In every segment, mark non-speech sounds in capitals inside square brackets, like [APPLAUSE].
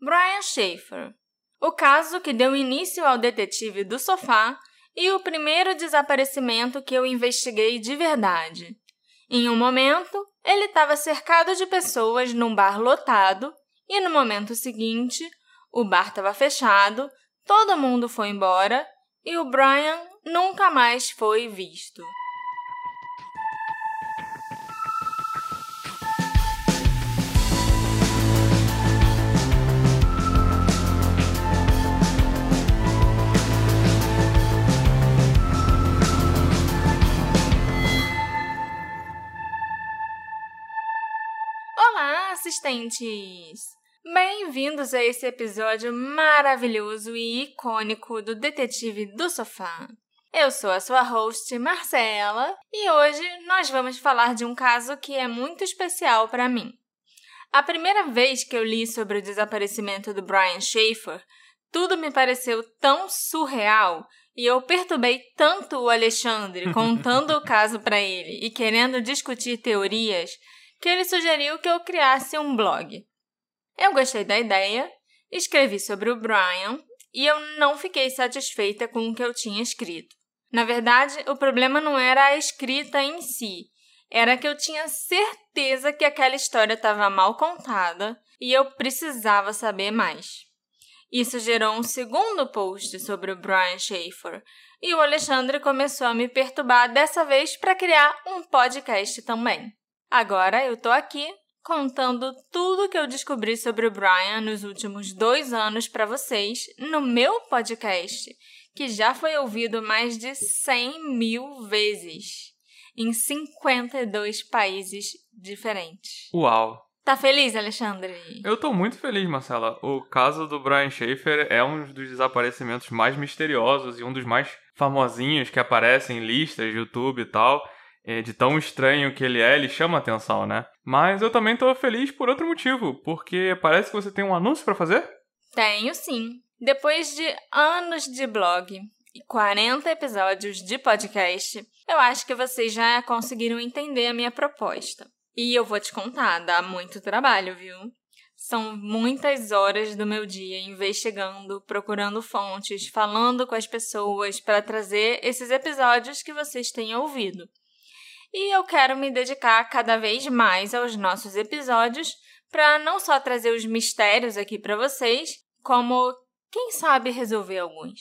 Brian Schaefer. O caso que deu início ao detetive do sofá e o primeiro desaparecimento que eu investiguei de verdade. Em um momento, ele estava cercado de pessoas num bar lotado e no momento seguinte, o bar estava fechado, todo mundo foi embora e o Brian nunca mais foi visto. Assistentes! Bem-vindos a esse episódio maravilhoso e icônico do Detetive do Sofá. Eu sou a sua host, Marcela, e hoje nós vamos falar de um caso que é muito especial para mim. A primeira vez que eu li sobre o desaparecimento do Brian Schaefer, tudo me pareceu tão surreal e eu perturbei tanto o Alexandre contando o [LAUGHS] caso para ele e querendo discutir teorias que ele sugeriu que eu criasse um blog. Eu gostei da ideia, escrevi sobre o Brian e eu não fiquei satisfeita com o que eu tinha escrito. Na verdade, o problema não era a escrita em si, era que eu tinha certeza que aquela história estava mal contada e eu precisava saber mais. Isso gerou um segundo post sobre o Brian Schaefer e o Alexandre começou a me perturbar dessa vez para criar um podcast também. Agora eu tô aqui contando tudo que eu descobri sobre o Brian nos últimos dois anos para vocês no meu podcast, que já foi ouvido mais de 100 mil vezes em 52 países diferentes. Uau! Tá feliz, Alexandre? Eu tô muito feliz, Marcela. O caso do Brian Schaefer é um dos desaparecimentos mais misteriosos e um dos mais famosinhos que aparecem em listas de YouTube e tal. É, de tão estranho que ele é, ele chama atenção, né? Mas eu também tô feliz por outro motivo, porque parece que você tem um anúncio para fazer? Tenho sim. Depois de anos de blog e 40 episódios de podcast, eu acho que vocês já conseguiram entender a minha proposta. E eu vou te contar, dá muito trabalho, viu? São muitas horas do meu dia investigando, procurando fontes, falando com as pessoas para trazer esses episódios que vocês têm ouvido. E eu quero me dedicar cada vez mais aos nossos episódios para não só trazer os mistérios aqui para vocês, como quem sabe resolver alguns.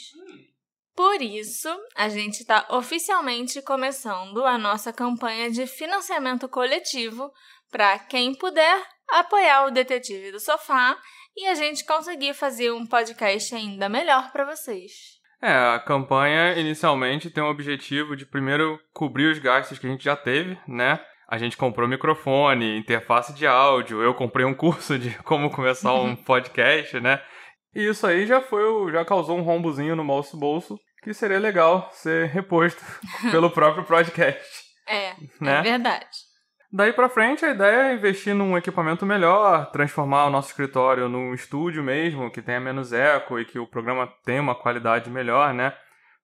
Por isso, a gente está oficialmente começando a nossa campanha de financiamento coletivo para quem puder apoiar o Detetive do Sofá e a gente conseguir fazer um podcast ainda melhor para vocês. É, a campanha inicialmente tem o objetivo de primeiro cobrir os gastos que a gente já teve, né? A gente comprou microfone, interface de áudio, eu comprei um curso de [LAUGHS] como começar um [LAUGHS] podcast, né? E isso aí já foi, já causou um rombozinho no nosso bolso, que seria legal ser reposto [LAUGHS] pelo próprio podcast. É, né? é verdade. Daí para frente, a ideia é investir num equipamento melhor, transformar o nosso escritório num estúdio mesmo, que tenha menos eco e que o programa tenha uma qualidade melhor, né?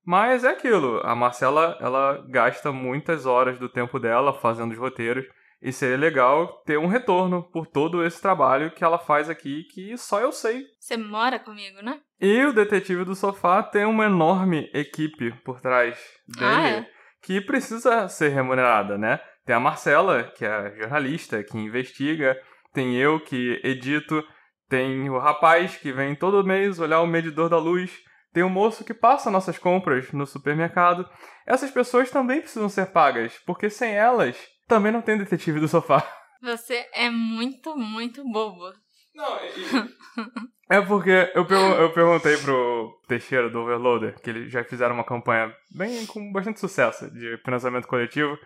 Mas é aquilo, a Marcela, ela gasta muitas horas do tempo dela fazendo os roteiros e seria legal ter um retorno por todo esse trabalho que ela faz aqui, que só eu sei. Você mora comigo, né? E o Detetive do Sofá tem uma enorme equipe por trás dele ah, é? que precisa ser remunerada, né? Tem a Marcela, que é jornalista, que investiga. Tem eu, que edito. Tem o rapaz, que vem todo mês olhar o medidor da luz. Tem o moço que passa nossas compras no supermercado. Essas pessoas também precisam ser pagas, porque sem elas, também não tem detetive do sofá. Você é muito, muito bobo. Não, [LAUGHS] é porque eu, eu perguntei pro Teixeira do Overloader, que eles já fizeram uma campanha bem com bastante sucesso de financiamento coletivo.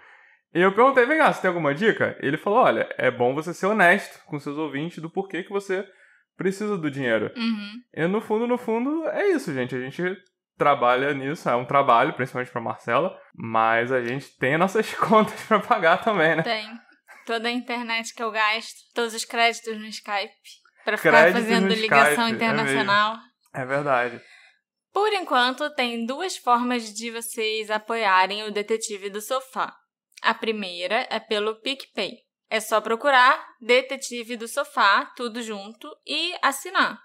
E eu perguntei, vem cá, você tem alguma dica? Ele falou, olha, é bom você ser honesto com seus ouvintes do porquê que você precisa do dinheiro. Uhum. E no fundo, no fundo, é isso, gente. A gente trabalha nisso, é um trabalho, principalmente pra Marcela, mas a gente tem nossas [LAUGHS] contas para pagar também, né? Tem. Toda a internet que eu gasto, todos os créditos no Skype, para ficar fazendo ligação Skype, internacional. É, é verdade. Por enquanto, tem duas formas de vocês apoiarem o Detetive do Sofá. A primeira é pelo PicPay. É só procurar Detetive do Sofá, tudo junto, e assinar.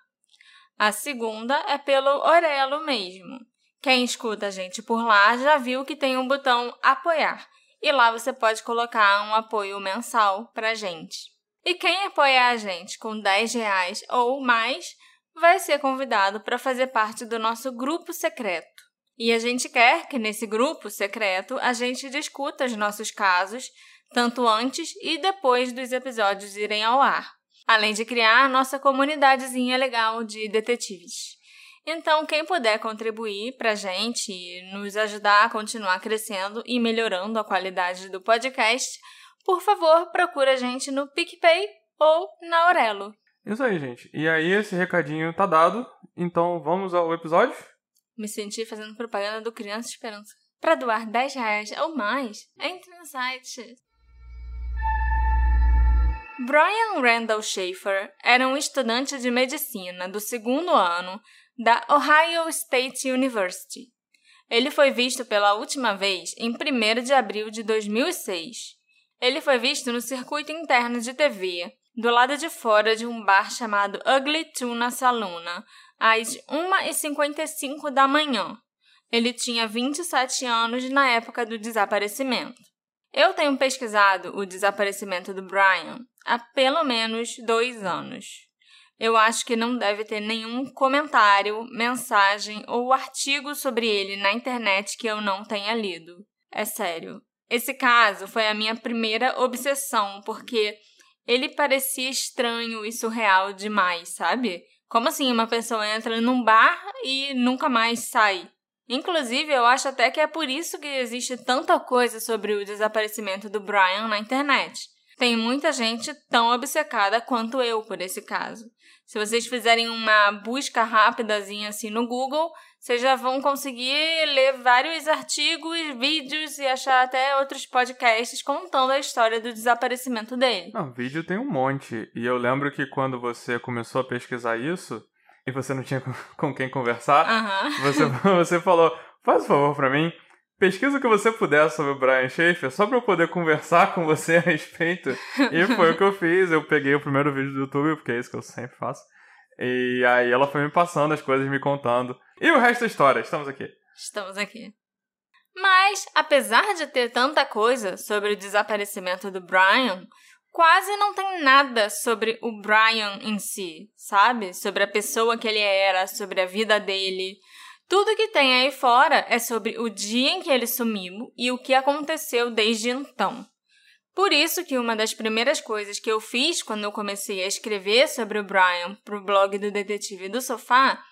A segunda é pelo Orelo mesmo. Quem escuta a gente por lá já viu que tem um botão apoiar e lá você pode colocar um apoio mensal para gente. E quem apoiar a gente com 10 reais ou mais vai ser convidado para fazer parte do nosso grupo secreto. E a gente quer que nesse grupo secreto a gente discuta os nossos casos, tanto antes e depois dos episódios irem ao ar, além de criar nossa comunidadezinha legal de detetives. Então, quem puder contribuir para a gente e nos ajudar a continuar crescendo e melhorando a qualidade do podcast, por favor, procura a gente no PicPay ou na Aurelo. Isso aí, gente. E aí, esse recadinho tá dado. Então, vamos ao episódio? Me senti fazendo propaganda do Criança Esperança. Para doar 10 reais ou mais, entre no site. Brian Randall Schaefer era um estudante de medicina do segundo ano da Ohio State University. Ele foi visto pela última vez em 1 de abril de 2006. Ele foi visto no circuito interno de TV, do lado de fora de um bar chamado Ugly Tuna Saloon, às 1h55 da manhã. Ele tinha 27 anos na época do desaparecimento. Eu tenho pesquisado o desaparecimento do Brian há pelo menos dois anos. Eu acho que não deve ter nenhum comentário, mensagem ou artigo sobre ele na internet que eu não tenha lido. É sério. Esse caso foi a minha primeira obsessão, porque ele parecia estranho e surreal demais, sabe? Como assim uma pessoa entra num bar e nunca mais sai? Inclusive, eu acho até que é por isso que existe tanta coisa sobre o desaparecimento do Brian na internet. Tem muita gente tão obcecada quanto eu por esse caso. Se vocês fizerem uma busca rapidazinha assim no Google, vocês já vão conseguir ler vários artigos, vídeos e achar até outros podcasts contando a história do desaparecimento dele. Não, vídeo tem um monte. E eu lembro que quando você começou a pesquisar isso e você não tinha [LAUGHS] com quem conversar, você, [LAUGHS] você falou: faz um favor pra mim, pesquisa o que você puder sobre o Brian Schaefer, só pra eu poder conversar com você a respeito. E foi o que eu fiz. Eu peguei o primeiro vídeo do YouTube, porque é isso que eu sempre faço. E aí ela foi me passando as coisas, me contando. E o resto da história, estamos aqui. Estamos aqui. Mas, apesar de ter tanta coisa sobre o desaparecimento do Brian, quase não tem nada sobre o Brian em si, sabe? Sobre a pessoa que ele era, sobre a vida dele. Tudo que tem aí fora é sobre o dia em que ele sumiu e o que aconteceu desde então. Por isso que uma das primeiras coisas que eu fiz quando eu comecei a escrever sobre o Brian para o blog do Detetive do Sofá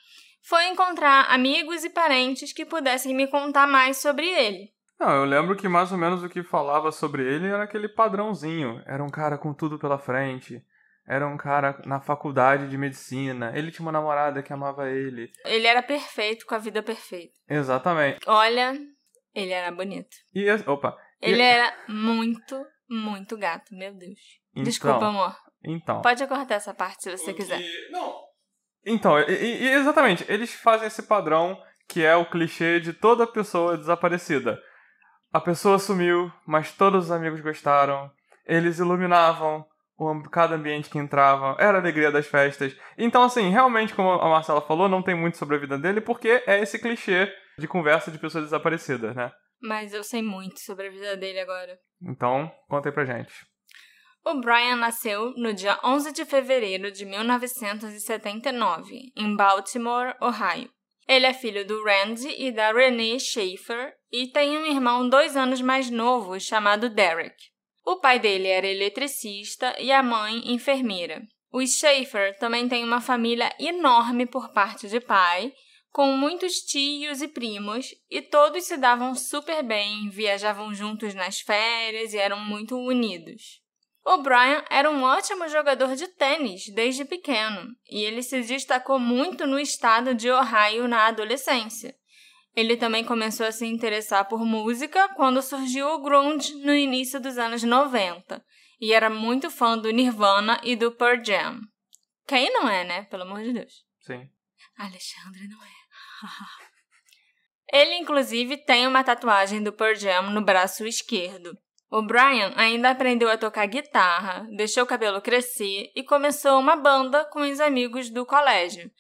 foi encontrar amigos e parentes que pudessem me contar mais sobre ele. Não, eu lembro que mais ou menos o que falava sobre ele era aquele padrãozinho. Era um cara com tudo pela frente. Era um cara na faculdade de medicina. Ele tinha uma namorada que amava ele. Ele era perfeito com a vida perfeita. Exatamente. Olha, ele era bonito. E opa. Ele e... era muito muito gato, meu Deus. Então, Desculpa, amor. Então. Pode cortar essa parte se você quiser. Não. Então, e, e, exatamente, eles fazem esse padrão que é o clichê de toda pessoa desaparecida. A pessoa sumiu, mas todos os amigos gostaram. Eles iluminavam o, cada ambiente que entravam. Era a alegria das festas. Então, assim, realmente, como a Marcela falou, não tem muito sobre a vida dele, porque é esse clichê de conversa de pessoas desaparecidas, né? Mas eu sei muito sobre a vida dele agora. Então, conta aí pra gente. O Brian nasceu no dia 11 de fevereiro de 1979, em Baltimore, Ohio. Ele é filho do Randy e da Renee Schaefer e tem um irmão dois anos mais novo chamado Derek. O pai dele era eletricista e a mãe enfermeira. Os Schaefer também têm uma família enorme por parte de pai com muitos tios e primos, e todos se davam super bem, viajavam juntos nas férias e eram muito unidos. O Brian era um ótimo jogador de tênis desde pequeno, e ele se destacou muito no estado de Ohio na adolescência. Ele também começou a se interessar por música quando surgiu o grunge no início dos anos 90, e era muito fã do Nirvana e do Pearl Jam. Quem não é, né? Pelo amor de Deus. Sim. Alexandre não é. Ele, inclusive, tem uma tatuagem do Pearl Jam no braço esquerdo. O Brian ainda aprendeu a tocar guitarra, deixou o cabelo crescer e começou uma banda com os amigos do colégio.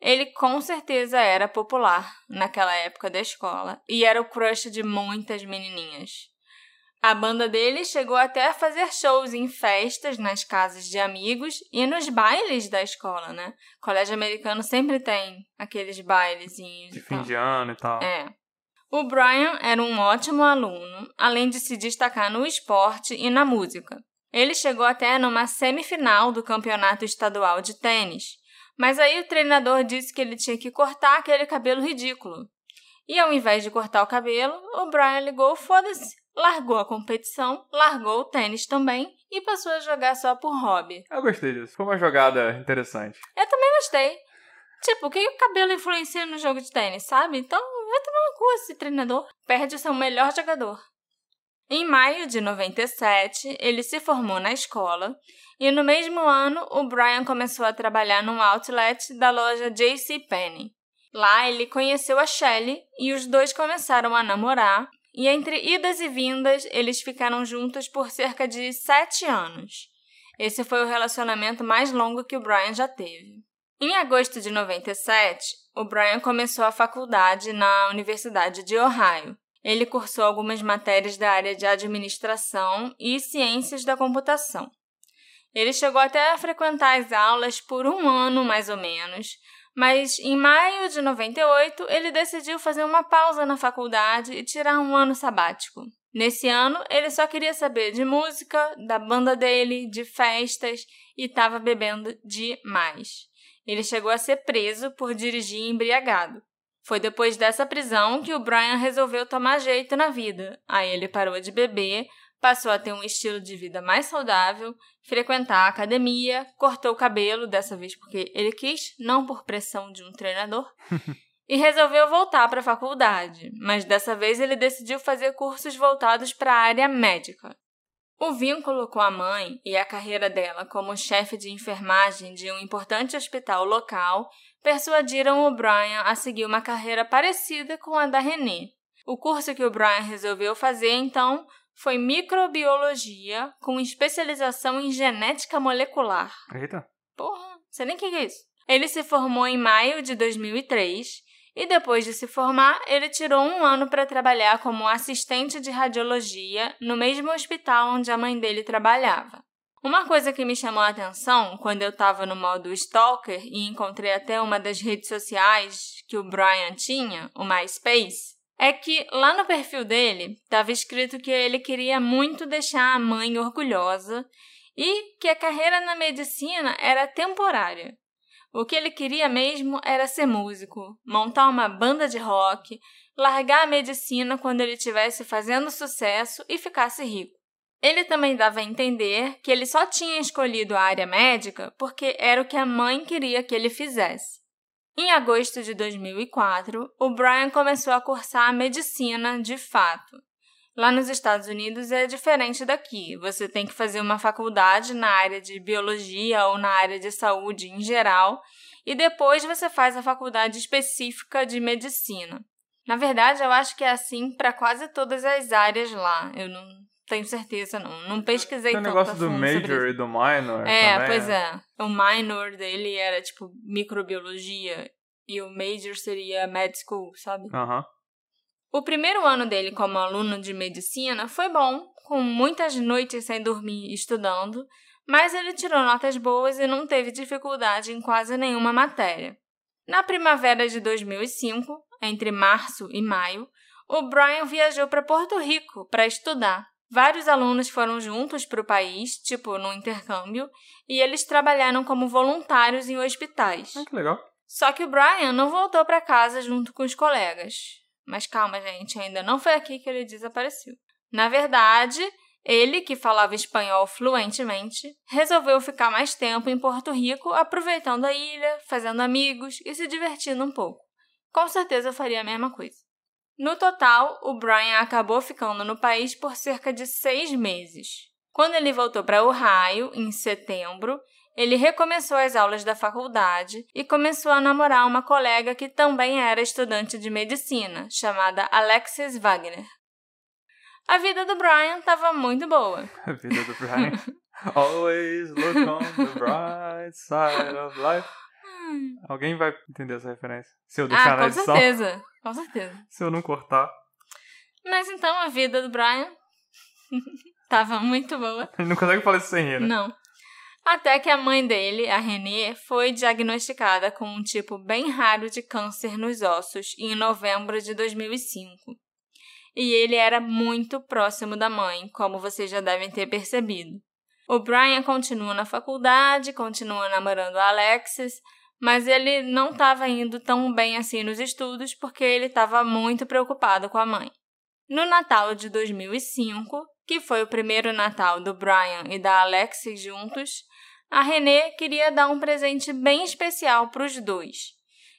ele com certeza era popular naquela época da escola e era o crush de muitas menininhas. A banda dele chegou até a fazer shows em festas, nas casas de amigos e nos bailes da escola, né? Colégio americano sempre tem aqueles bailezinhos. De fim de ano e tal. É. O Brian era um ótimo aluno, além de se destacar no esporte e na música. Ele chegou até numa semifinal do campeonato estadual de tênis, mas aí o treinador disse que ele tinha que cortar aquele cabelo ridículo. E ao invés de cortar o cabelo, o Brian ligou foda-se largou a competição, largou o tênis também e passou a jogar só por hobby. Eu gostei disso. Foi uma jogada interessante. Eu também gostei. Tipo, o que o cabelo influencia no jogo de tênis, sabe? Então, vai tomar uma coisa esse treinador. Perde o seu melhor jogador. Em maio de 97, ele se formou na escola e no mesmo ano o Brian começou a trabalhar num outlet da loja JC Penney. Lá ele conheceu a Shelley e os dois começaram a namorar e entre idas e vindas, eles ficaram juntos por cerca de sete anos. Esse foi o relacionamento mais longo que o Brian já teve. Em agosto de 97, o Brian começou a faculdade na Universidade de Ohio. Ele cursou algumas matérias da área de administração e ciências da computação. Ele chegou até a frequentar as aulas por um ano mais ou menos, mas em maio de 98, ele decidiu fazer uma pausa na faculdade e tirar um ano sabático. Nesse ano, ele só queria saber de música, da banda dele, de festas e estava bebendo demais. Ele chegou a ser preso por dirigir embriagado. Foi depois dessa prisão que o Brian resolveu tomar jeito na vida. Aí ele parou de beber, passou a ter um estilo de vida mais saudável, frequentar a academia, cortou o cabelo, dessa vez porque ele quis, não por pressão de um treinador, [LAUGHS] e resolveu voltar para a faculdade, mas dessa vez ele decidiu fazer cursos voltados para a área médica. O vínculo com a mãe e a carreira dela como chefe de enfermagem de um importante hospital local persuadiram o Brian a seguir uma carreira parecida com a da René. O curso que o Brian resolveu fazer, então, foi microbiologia com especialização em genética molecular. Eita. Porra, sei nem o que é isso. Ele se formou em maio de 2003 e depois de se formar, ele tirou um ano para trabalhar como assistente de radiologia no mesmo hospital onde a mãe dele trabalhava. Uma coisa que me chamou a atenção quando eu estava no modo Stalker e encontrei até uma das redes sociais que o Brian tinha, o MySpace, é que lá no perfil dele estava escrito que ele queria muito deixar a mãe orgulhosa e que a carreira na medicina era temporária. O que ele queria mesmo era ser músico, montar uma banda de rock, largar a medicina quando ele estivesse fazendo sucesso e ficasse rico. Ele também dava a entender que ele só tinha escolhido a área médica porque era o que a mãe queria que ele fizesse. Em agosto de 2004, o Brian começou a cursar medicina de fato. Lá nos Estados Unidos é diferente daqui. Você tem que fazer uma faculdade na área de biologia ou na área de saúde em geral, e depois você faz a faculdade específica de medicina. Na verdade, eu acho que é assim para quase todas as áreas lá. Eu não tenho certeza, não. Não pesquisei Tem tanto. o negócio do major e do minor. É, também, pois né? é. O minor dele era tipo microbiologia e o major seria med school, sabe? Aham. O primeiro ano dele como aluno de medicina foi bom, com muitas noites sem dormir estudando, mas ele tirou notas boas e não teve dificuldade em quase nenhuma matéria. Na primavera de 2005, entre março e maio, o Brian viajou para Porto Rico para estudar. Vários alunos foram juntos para o país, tipo no intercâmbio, e eles trabalharam como voluntários em hospitais. Ah, que legal. Só que o Brian não voltou para casa junto com os colegas. Mas calma, gente, ainda não foi aqui que ele desapareceu. Na verdade, ele, que falava espanhol fluentemente, resolveu ficar mais tempo em Porto Rico, aproveitando a ilha, fazendo amigos e se divertindo um pouco. Com certeza eu faria a mesma coisa. No total, o Brian acabou ficando no país por cerca de seis meses. Quando ele voltou para Ohio, em setembro, ele recomeçou as aulas da faculdade e começou a namorar uma colega que também era estudante de medicina, chamada Alexis Wagner. A vida do Brian estava muito boa. [LAUGHS] A vida do Brian. Always look on the bright side of life. Alguém vai entender essa referência. Se eu deixar ah, na com edição. certeza. Com certeza. [LAUGHS] Se eu não cortar. Mas então a vida do Brian [LAUGHS] tava muito boa. Ele não consegue falar isso sem rir, né? Não. Até que a mãe dele, a Renée, foi diagnosticada com um tipo bem raro de câncer nos ossos em novembro de 2005. E ele era muito próximo da mãe, como vocês já devem ter percebido. O Brian continua na faculdade, continua namorando a Alexis, mas ele não estava indo tão bem assim nos estudos porque ele estava muito preocupado com a mãe. No Natal de 2005, que foi o primeiro Natal do Brian e da Alexis juntos, a Renée queria dar um presente bem especial para os dois.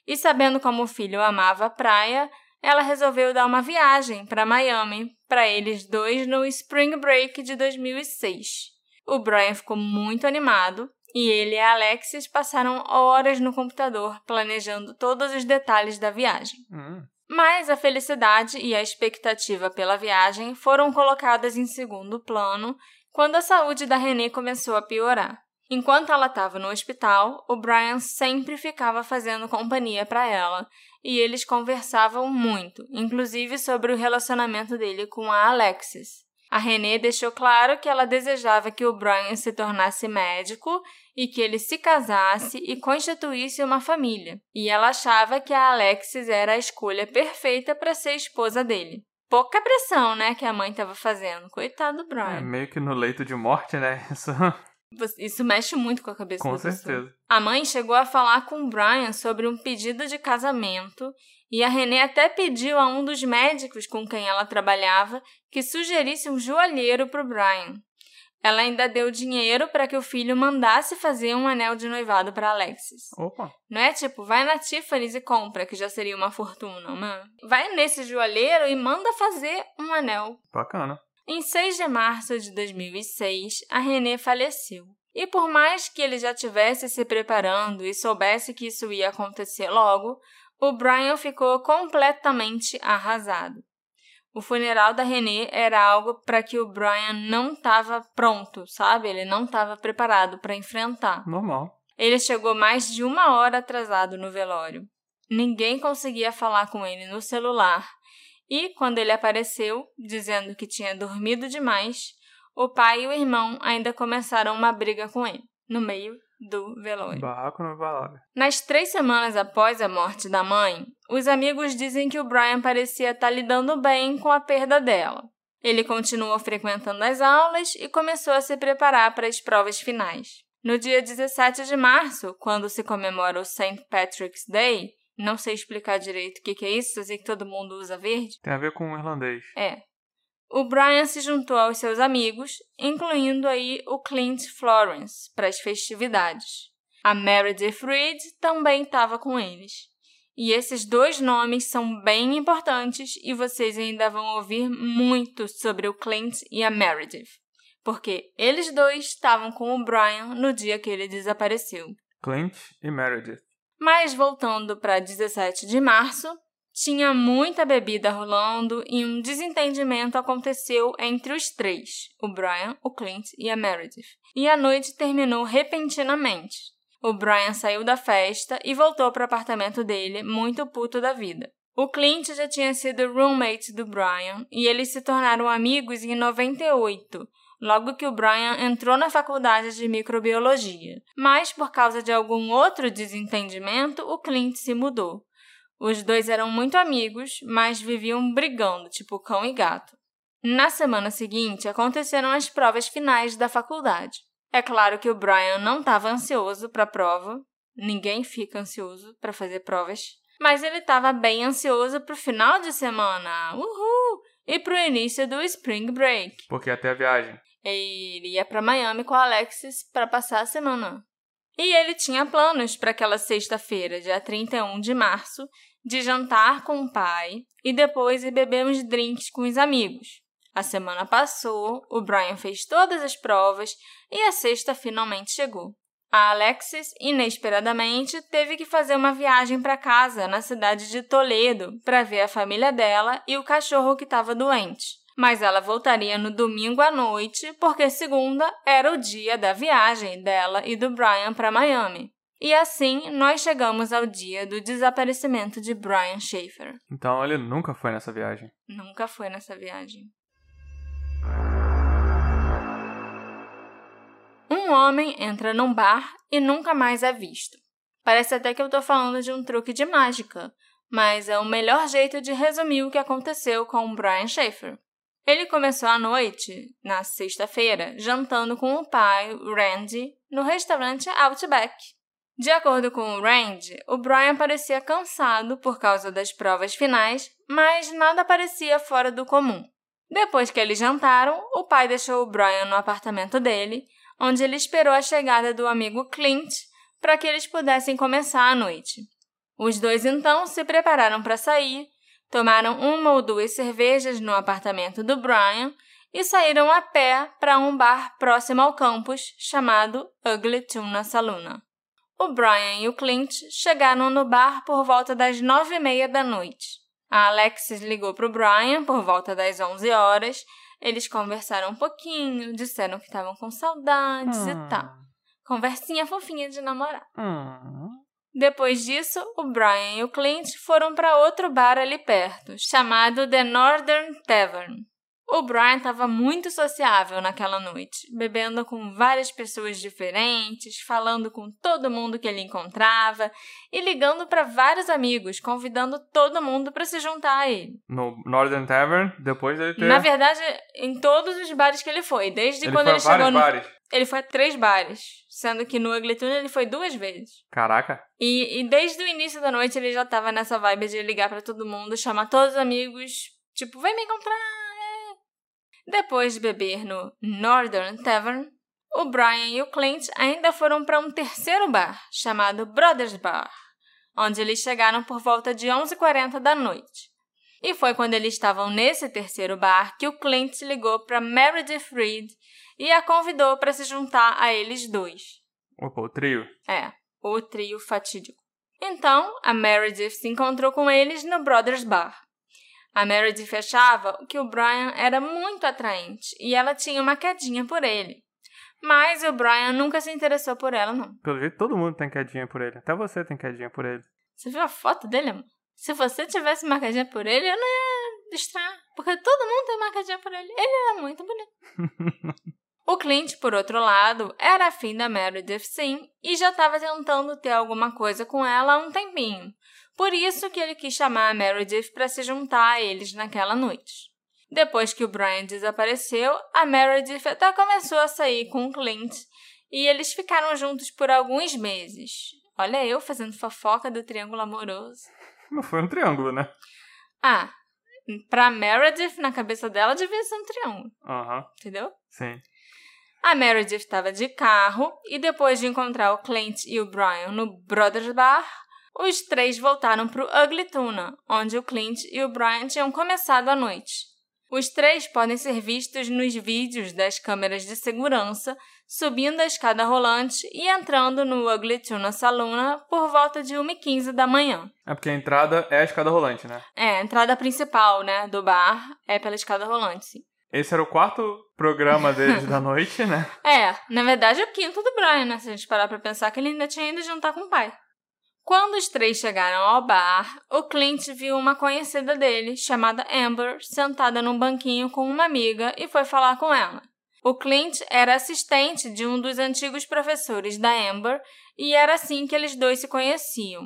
E sabendo como o filho amava a praia, ela resolveu dar uma viagem para Miami para eles dois no Spring Break de 2006. O Brian ficou muito animado e ele e a Alexis passaram horas no computador planejando todos os detalhes da viagem. Hum. Mas a felicidade e a expectativa pela viagem foram colocadas em segundo plano quando a saúde da Renée começou a piorar. Enquanto ela estava no hospital, o Brian sempre ficava fazendo companhia para ela e eles conversavam muito, inclusive sobre o relacionamento dele com a Alexis. A Renée deixou claro que ela desejava que o Brian se tornasse médico e que ele se casasse e constituísse uma família, e ela achava que a Alexis era a escolha perfeita para ser esposa dele. Pouca pressão, né, que a mãe estava fazendo. Coitado do Brian. É meio que no leito de morte, né? [LAUGHS] Isso. Isso mexe muito com a cabeça Com da pessoa. certeza. A mãe chegou a falar com o Brian sobre um pedido de casamento e a Renée até pediu a um dos médicos com quem ela trabalhava que sugerisse um joalheiro para o Brian. Ela ainda deu dinheiro para que o filho mandasse fazer um anel de noivado para Alexis. Opa. Não é tipo, vai na Tiffany's e compra, que já seria uma fortuna, mas vai nesse joalheiro e manda fazer um anel. Bacana. Em 6 de março de 2006, a Renée faleceu. E por mais que ele já tivesse se preparando e soubesse que isso ia acontecer logo, o Brian ficou completamente arrasado. O funeral da Renée era algo para que o Brian não estava pronto, sabe? Ele não estava preparado para enfrentar. Normal. Ele chegou mais de uma hora atrasado no velório. Ninguém conseguia falar com ele no celular. E, quando ele apareceu, dizendo que tinha dormido demais, o pai e o irmão ainda começaram uma briga com ele, no meio do velório. Barraco no balada. Nas três semanas após a morte da mãe, os amigos dizem que o Brian parecia estar lidando bem com a perda dela. Ele continuou frequentando as aulas e começou a se preparar para as provas finais. No dia 17 de março, quando se comemora o St. Patrick's Day, não sei explicar direito o que, que é isso, eu sei que todo mundo usa verde. Tem a ver com o irlandês. É. O Brian se juntou aos seus amigos, incluindo aí o Clint Florence, para as festividades. A Meredith Reed também estava com eles. E esses dois nomes são bem importantes e vocês ainda vão ouvir muito sobre o Clint e a Meredith, porque eles dois estavam com o Brian no dia que ele desapareceu. Clint e Meredith. Mas voltando para 17 de março, tinha muita bebida rolando e um desentendimento aconteceu entre os três, o Brian, o Clint e a Meredith. E a noite terminou repentinamente. O Brian saiu da festa e voltou para o apartamento dele, muito puto da vida. O Clint já tinha sido roommate do Brian e eles se tornaram amigos em 98, logo que o Brian entrou na faculdade de microbiologia. Mas, por causa de algum outro desentendimento, o Clint se mudou. Os dois eram muito amigos, mas viviam brigando, tipo cão e gato. Na semana seguinte, aconteceram as provas finais da faculdade. É claro que o Brian não estava ansioso para a prova, ninguém fica ansioso para fazer provas, mas ele estava bem ansioso para o final de semana, uhul! E para o início do Spring Break. Porque até a viagem. Ele ia para Miami com a Alexis para passar a semana. E ele tinha planos para aquela sexta-feira, dia 31 de março, de jantar com o pai e depois ir beber uns drinks com os amigos. A semana passou, o Brian fez todas as provas e a sexta finalmente chegou. A Alexis, inesperadamente, teve que fazer uma viagem para casa na cidade de Toledo para ver a família dela e o cachorro que estava doente. Mas ela voltaria no domingo à noite, porque segunda era o dia da viagem dela e do Brian para Miami. E assim nós chegamos ao dia do desaparecimento de Brian Schaefer. Então ele nunca foi nessa viagem. Nunca foi nessa viagem. Um homem entra num bar e nunca mais é visto. Parece até que eu tô falando de um truque de mágica, mas é o melhor jeito de resumir o que aconteceu com o Brian Schaefer. Ele começou a noite, na sexta-feira, jantando com o pai, Randy, no restaurante Outback. De acordo com o Randy, o Brian parecia cansado por causa das provas finais, mas nada parecia fora do comum. Depois que eles jantaram, o pai deixou o Brian no apartamento dele, onde ele esperou a chegada do amigo Clint para que eles pudessem começar a noite. Os dois então se prepararam para sair, tomaram uma ou duas cervejas no apartamento do Brian e saíram a pé para um bar próximo ao campus chamado Ugly Tuna Saluna. O Brian e o Clint chegaram no bar por volta das nove e meia da noite. A Alexis ligou para o Brian por volta das onze horas. Eles conversaram um pouquinho, disseram que estavam com saudades hum. e tal. Conversinha fofinha de namorar. Hum. Depois disso, o Brian e o Clint foram para outro bar ali perto, chamado The Northern Tavern. O Brian estava muito sociável naquela noite, bebendo com várias pessoas diferentes, falando com todo mundo que ele encontrava e ligando para vários amigos, convidando todo mundo para se juntar a ele. No Northern Tavern, depois ele ter... Na verdade, em todos os bares que ele foi, desde ele quando ele chegou no... bares. Ele foi a três bares, sendo que no Ugly Tuna ele foi duas vezes. Caraca. E, e desde o início da noite ele já tava nessa vibe de ligar para todo mundo, chamar todos os amigos, tipo, vem me encontrar, depois de beber no Northern Tavern, o Brian e o Clint ainda foram para um terceiro bar, chamado Brothers Bar, onde eles chegaram por volta de 11h40 da noite. E foi quando eles estavam nesse terceiro bar que o Clint ligou para Meredith Reed e a convidou para se juntar a eles dois. Opa, o trio? É, o trio fatídico. Então, a Meredith se encontrou com eles no Brothers Bar. A Meredith achava que o Brian era muito atraente e ela tinha uma quedinha por ele. Mas o Brian nunca se interessou por ela, não. Pelo jeito, todo mundo tem quedinha por ele. Até você tem quedinha por ele. Você viu a foto dele, amor? Se você tivesse uma quedinha por ele, eu não ia distrair. Porque todo mundo tem uma quedinha por ele. Ele era muito bonito. [LAUGHS] o Clint, por outro lado, era afim da Meredith sim e já estava tentando ter alguma coisa com ela há um tempinho. Por isso que ele quis chamar a Meredith para se juntar a eles naquela noite. Depois que o Brian desapareceu, a Meredith até começou a sair com o Clint e eles ficaram juntos por alguns meses. Olha eu fazendo fofoca do triângulo amoroso. Não foi um triângulo, né? Ah, pra Meredith, na cabeça dela, devia ser um triângulo. Aham. Uhum. Entendeu? Sim. A Meredith estava de carro e depois de encontrar o Clint e o Brian no Brothers Bar, os três voltaram para o Ugly Tuna, onde o Clint e o Brian tinham começado a noite. Os três podem ser vistos nos vídeos das câmeras de segurança, subindo a escada rolante e entrando no Ugly Tuna Saluna por volta de 1h15 da manhã. É porque a entrada é a escada rolante, né? É, a entrada principal, né, do bar é pela escada rolante, sim. Esse era o quarto programa deles [LAUGHS] da noite, né? É, na verdade é o quinto do Brian, né? Se a gente parar pra pensar que ele ainda tinha ido jantar com o pai. Quando os três chegaram ao bar, o Clint viu uma conhecida dele, chamada Amber, sentada num banquinho com uma amiga e foi falar com ela. O Clint era assistente de um dos antigos professores da Amber e era assim que eles dois se conheciam.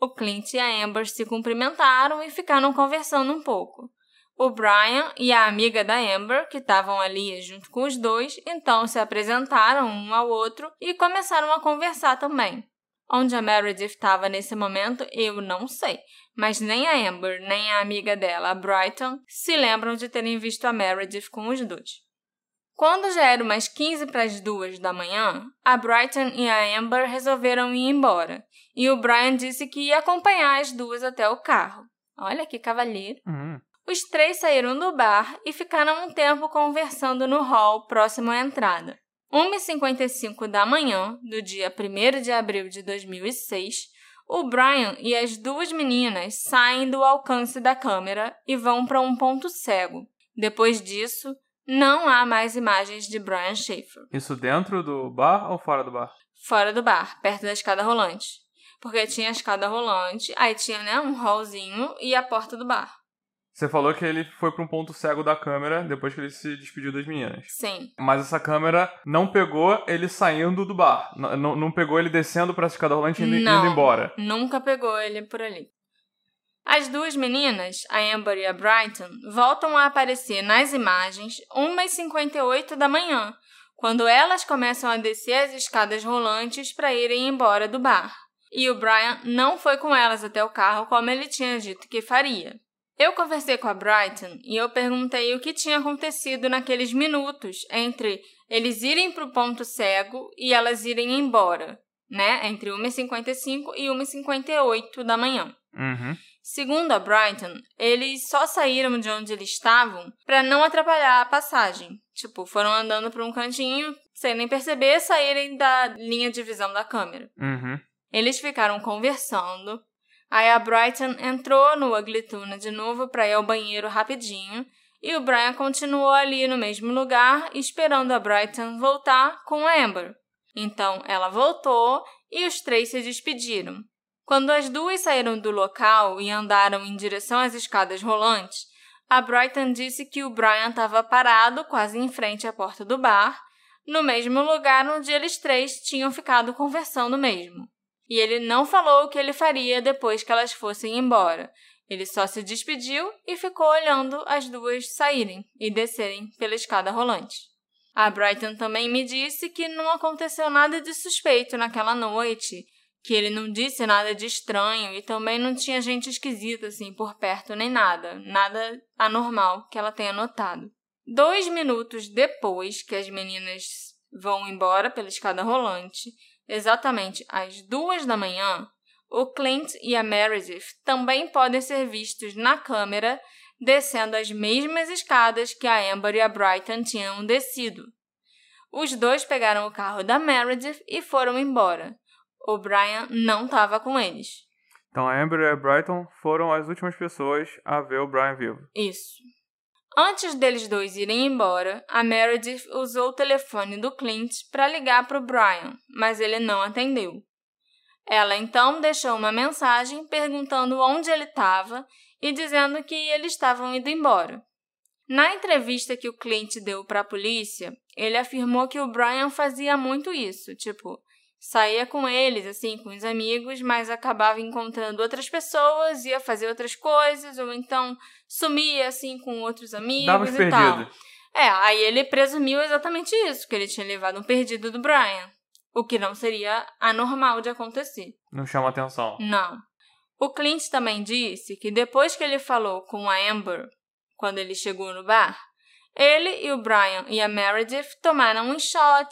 O Clint e a Amber se cumprimentaram e ficaram conversando um pouco. O Brian e a amiga da Amber, que estavam ali junto com os dois, então se apresentaram um ao outro e começaram a conversar também. Onde a Meredith estava nesse momento, eu não sei. Mas nem a Amber, nem a amiga dela, a Brighton, se lembram de terem visto a Meredith com os dois. Quando já era umas 15 para as duas da manhã, a Brighton e a Amber resolveram ir embora. E o Brian disse que ia acompanhar as duas até o carro. Olha que cavalheiro. Uhum. Os três saíram do bar e ficaram um tempo conversando no hall próximo à entrada. 1h55 da manhã do dia 1 de abril de 2006, o Brian e as duas meninas saem do alcance da câmera e vão para um ponto cego. Depois disso, não há mais imagens de Brian Schaefer. Isso dentro do bar ou fora do bar? fora do bar, perto da escada rolante. Porque tinha a escada rolante, aí tinha, né, um hallzinho e a porta do bar. Você falou que ele foi para um ponto cego da câmera depois que ele se despediu das meninas. Sim. Mas essa câmera não pegou ele saindo do bar. Não, não pegou ele descendo para a escada rolante e indo, indo embora. Nunca pegou ele por ali. As duas meninas, a Amber e a Brighton, voltam a aparecer nas imagens 1h58 da manhã, quando elas começam a descer as escadas rolantes para irem embora do bar. E o Brian não foi com elas até o carro como ele tinha dito que faria. Eu conversei com a Brighton e eu perguntei o que tinha acontecido naqueles minutos entre eles irem para o ponto cego e elas irem embora, né? Entre 1h55 e 1h58 da manhã. Uhum. Segundo a Brighton, eles só saíram de onde eles estavam para não atrapalhar a passagem. Tipo, foram andando por um cantinho, sem nem perceber, saírem da linha de visão da câmera. Uhum. Eles ficaram conversando. Aí a Brighton entrou no Ugly Tuna de novo para ir ao banheiro rapidinho. E o Brian continuou ali no mesmo lugar, esperando a Brighton voltar com a Amber. Então ela voltou e os três se despediram. Quando as duas saíram do local e andaram em direção às escadas rolantes, a Brighton disse que o Brian estava parado quase em frente à porta do bar, no mesmo lugar onde eles três tinham ficado conversando mesmo. E ele não falou o que ele faria depois que elas fossem embora. Ele só se despediu e ficou olhando as duas saírem e descerem pela escada rolante. A Brighton também me disse que não aconteceu nada de suspeito naquela noite, que ele não disse nada de estranho e também não tinha gente esquisita assim por perto nem nada, nada anormal que ela tenha notado. Dois minutos depois que as meninas vão embora pela escada rolante, exatamente às duas da manhã, o Clint e a Meredith também podem ser vistos na câmera descendo as mesmas escadas que a Amber e a Brighton tinham descido. Os dois pegaram o carro da Meredith e foram embora. O Brian não estava com eles. Então a Amber e a Brighton foram as últimas pessoas a ver o Brian vivo. Isso. Antes deles dois irem embora, a Meredith usou o telefone do Clint para ligar para o Brian, mas ele não atendeu. Ela então deixou uma mensagem perguntando onde ele estava e dizendo que eles estavam indo embora. Na entrevista que o Clint deu para a polícia, ele afirmou que o Brian fazia muito isso, tipo, saía com eles, assim, com os amigos, mas acabava encontrando outras pessoas, ia fazer outras coisas, ou então sumia, assim, com outros amigos Dava e tal. perdidos. É, aí ele presumiu exatamente isso, que ele tinha levado um perdido do Brian. O que não seria anormal de acontecer. Não chama atenção. Não. O Clint também disse que depois que ele falou com a Amber, quando ele chegou no bar, ele e o Brian e a Meredith tomaram um shot,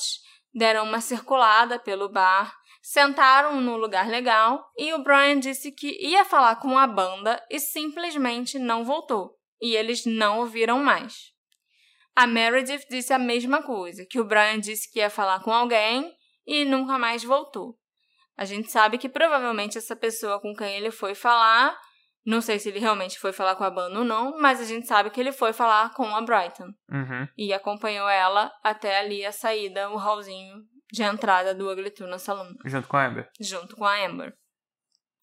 deram uma circulada pelo bar, sentaram num lugar legal e o Brian disse que ia falar com a banda e simplesmente não voltou. E eles não ouviram mais. A Meredith disse a mesma coisa, que o Brian disse que ia falar com alguém e nunca mais voltou. A gente sabe que provavelmente essa pessoa com quem ele foi falar, não sei se ele realmente foi falar com a banda ou não, mas a gente sabe que ele foi falar com a Brighton Uhum. e acompanhou ela até ali a saída, o hallzinho de entrada do Ugly Tuna Saloon, Junto com a Amber. junto com a Amber.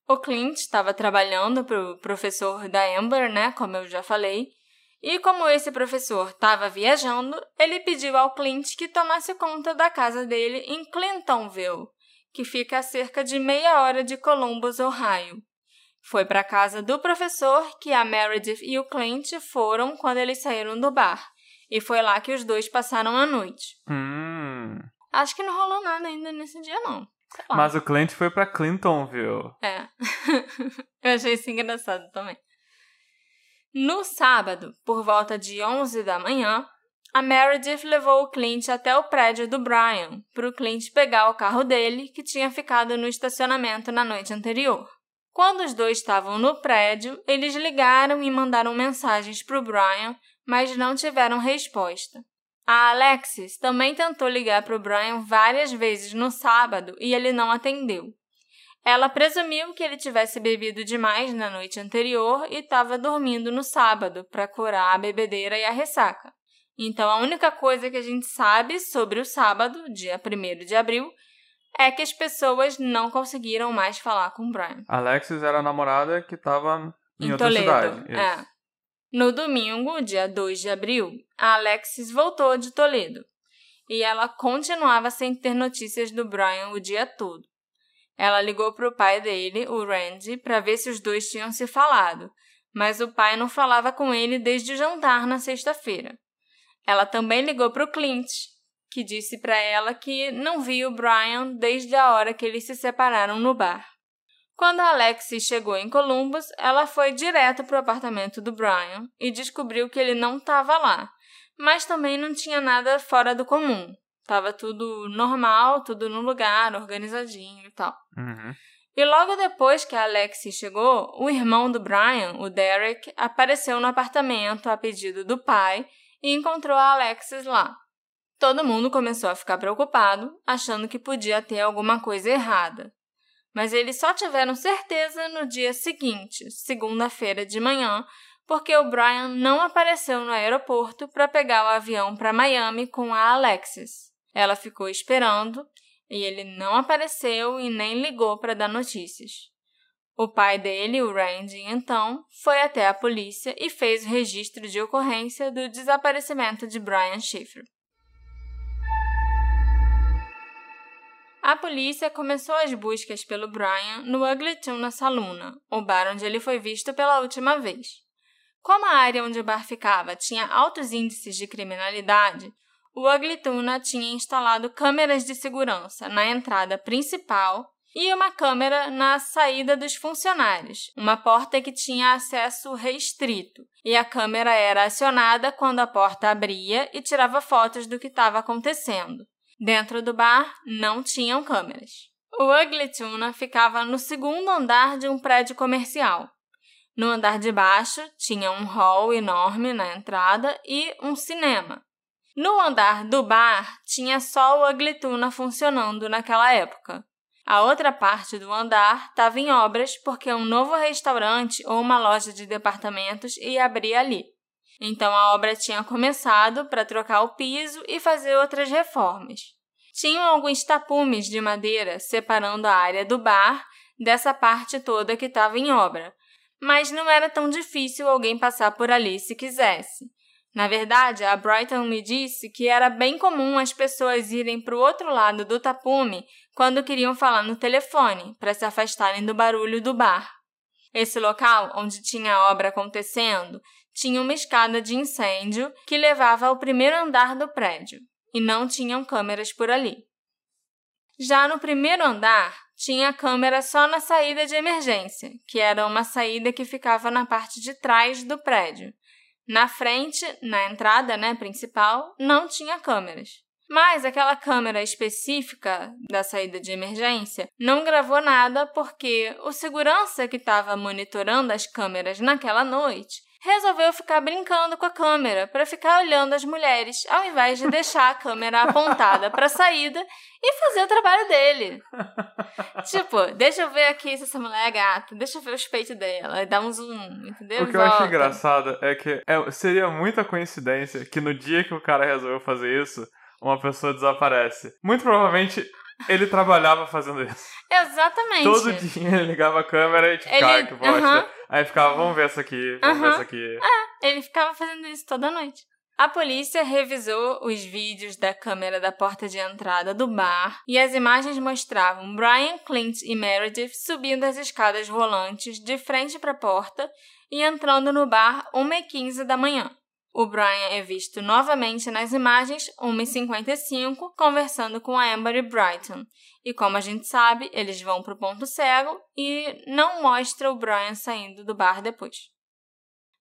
O Clint estava trabalhando para o professor da Amber, né, como eu já falei, e como esse professor estava viajando, ele pediu ao Clint que tomasse conta da casa dele em Clintonville, que fica a cerca de meia hora de Columbus, Ohio. Foi para casa do professor que a Meredith e o Clint foram quando eles saíram do bar, e foi lá que os dois passaram a noite. Hum. Acho que não rolou nada ainda nesse dia, não. Mas o cliente foi pra Clintonville. É. [LAUGHS] Eu achei isso engraçado também. No sábado, por volta de 11 da manhã, a Meredith levou o Clint até o prédio do Brian, para o Clint pegar o carro dele, que tinha ficado no estacionamento na noite anterior. Quando os dois estavam no prédio, eles ligaram e mandaram mensagens para o Brian, mas não tiveram resposta. A Alexis também tentou ligar para o Brian várias vezes no sábado e ele não atendeu. Ela presumiu que ele tivesse bebido demais na noite anterior e estava dormindo no sábado para curar a bebedeira e a ressaca. Então, a única coisa que a gente sabe sobre o sábado, dia 1 de abril, é que as pessoas não conseguiram mais falar com o Brian. Alexis era a namorada que estava em, Em outra Toledo. cidade. É. No domingo, dia 2 de abril, a Alexis voltou de Toledo. E ela continuava sem ter notícias do Brian o dia todo. Ela ligou para o pai dele, o Randy, para ver se os dois tinham se falado, mas o pai não falava com ele desde o jantar na sexta-feira. Ela também ligou para o Clint, que disse para ela que não via o Brian desde a hora que eles se separaram no bar. Quando a Alexis chegou em Columbus, ela foi direto para o apartamento do Brian e descobriu que ele não estava lá, mas também não tinha nada fora do comum. Tava tudo normal, tudo no lugar, organizadinho e tal. Uhum. E logo depois que a Alexis chegou, o irmão do Brian, o Derek, apareceu no apartamento a pedido do pai e encontrou a Alexis lá. Todo mundo começou a ficar preocupado, achando que podia ter alguma coisa errada. Mas eles só tiveram certeza no dia seguinte, segunda-feira de manhã, porque o Brian não apareceu no aeroporto para pegar o avião para Miami com a Alexis. Ela ficou esperando e ele não apareceu e nem ligou para dar notícias. O pai dele, o Randy, então, foi até a polícia e fez o registro de ocorrência do desaparecimento de Brian Schiffer. A polícia começou as buscas pelo Brian no Ugly Tuna Saluna, o bar onde ele foi visto pela última vez. Como a área onde o bar ficava tinha altos índices de criminalidade, o Ugly Tuna tinha instalado câmeras de segurança na entrada principal e uma câmera na saída dos funcionários, uma porta que tinha acesso restrito, e a câmera era acionada quando a porta abria e tirava fotos do que estava acontecendo. Dentro do bar não tinham câmeras. O Ugly Tuna ficava no segundo andar de um prédio comercial. No andar de baixo tinha um hall enorme na entrada e um cinema. No andar do bar tinha só o Ugly Tuna funcionando naquela época. A outra parte do andar estava em obras porque um novo restaurante ou uma loja de departamentos ia abrir ali. Então a obra tinha começado para trocar o piso e fazer outras reformas. Tinham alguns tapumes de madeira separando a área do bar dessa parte toda que estava em obra, mas não era tão difícil alguém passar por ali se quisesse. Na verdade, a Brighton me disse que era bem comum as pessoas irem para o outro lado do tapume quando queriam falar no telefone, para se afastarem do barulho do bar. Esse local, onde tinha a obra acontecendo, tinha uma escada de incêndio que levava ao primeiro andar do prédio, e não tinham câmeras por ali. Já no primeiro andar, tinha câmera só na saída de emergência, que era uma saída que ficava na parte de trás do prédio. Na frente, na entrada né, principal, não tinha câmeras. Mas aquela câmera específica da saída de emergência não gravou nada porque o segurança que estava monitorando as câmeras naquela noite resolveu ficar brincando com a câmera para ficar olhando as mulheres, ao invés de deixar a câmera apontada para a saída e fazer o trabalho dele. [LAUGHS] tipo, deixa eu ver aqui se essa mulher é gata, deixa eu ver os peitos dela, e dá um zoom, entendeu? O que eu acho engraçado é que é, seria muita coincidência que no dia que o cara resolveu fazer isso, uma pessoa desaparece. Muito provavelmente ele trabalhava fazendo isso. Exatamente. Todo dia ele ligava a câmera e tipo, Ele- cara, que bosta. Aham. Aí ficava, vamos ver essa aqui, vamos ver Aham. essa aqui. Ele ficava fazendo isso toda noite. A polícia revisou os vídeos da câmera da porta de entrada do bar e as imagens mostravam Brian, Clint e Meredith subindo as escadas rolantes de frente para a porta e entrando no bar 1h15 da manhã. O Brian é visto novamente nas imagens 1h55 conversando com a Amber e Brighton. E como a gente sabe, eles vão para o ponto cego e não mostra o Brian saindo do bar depois.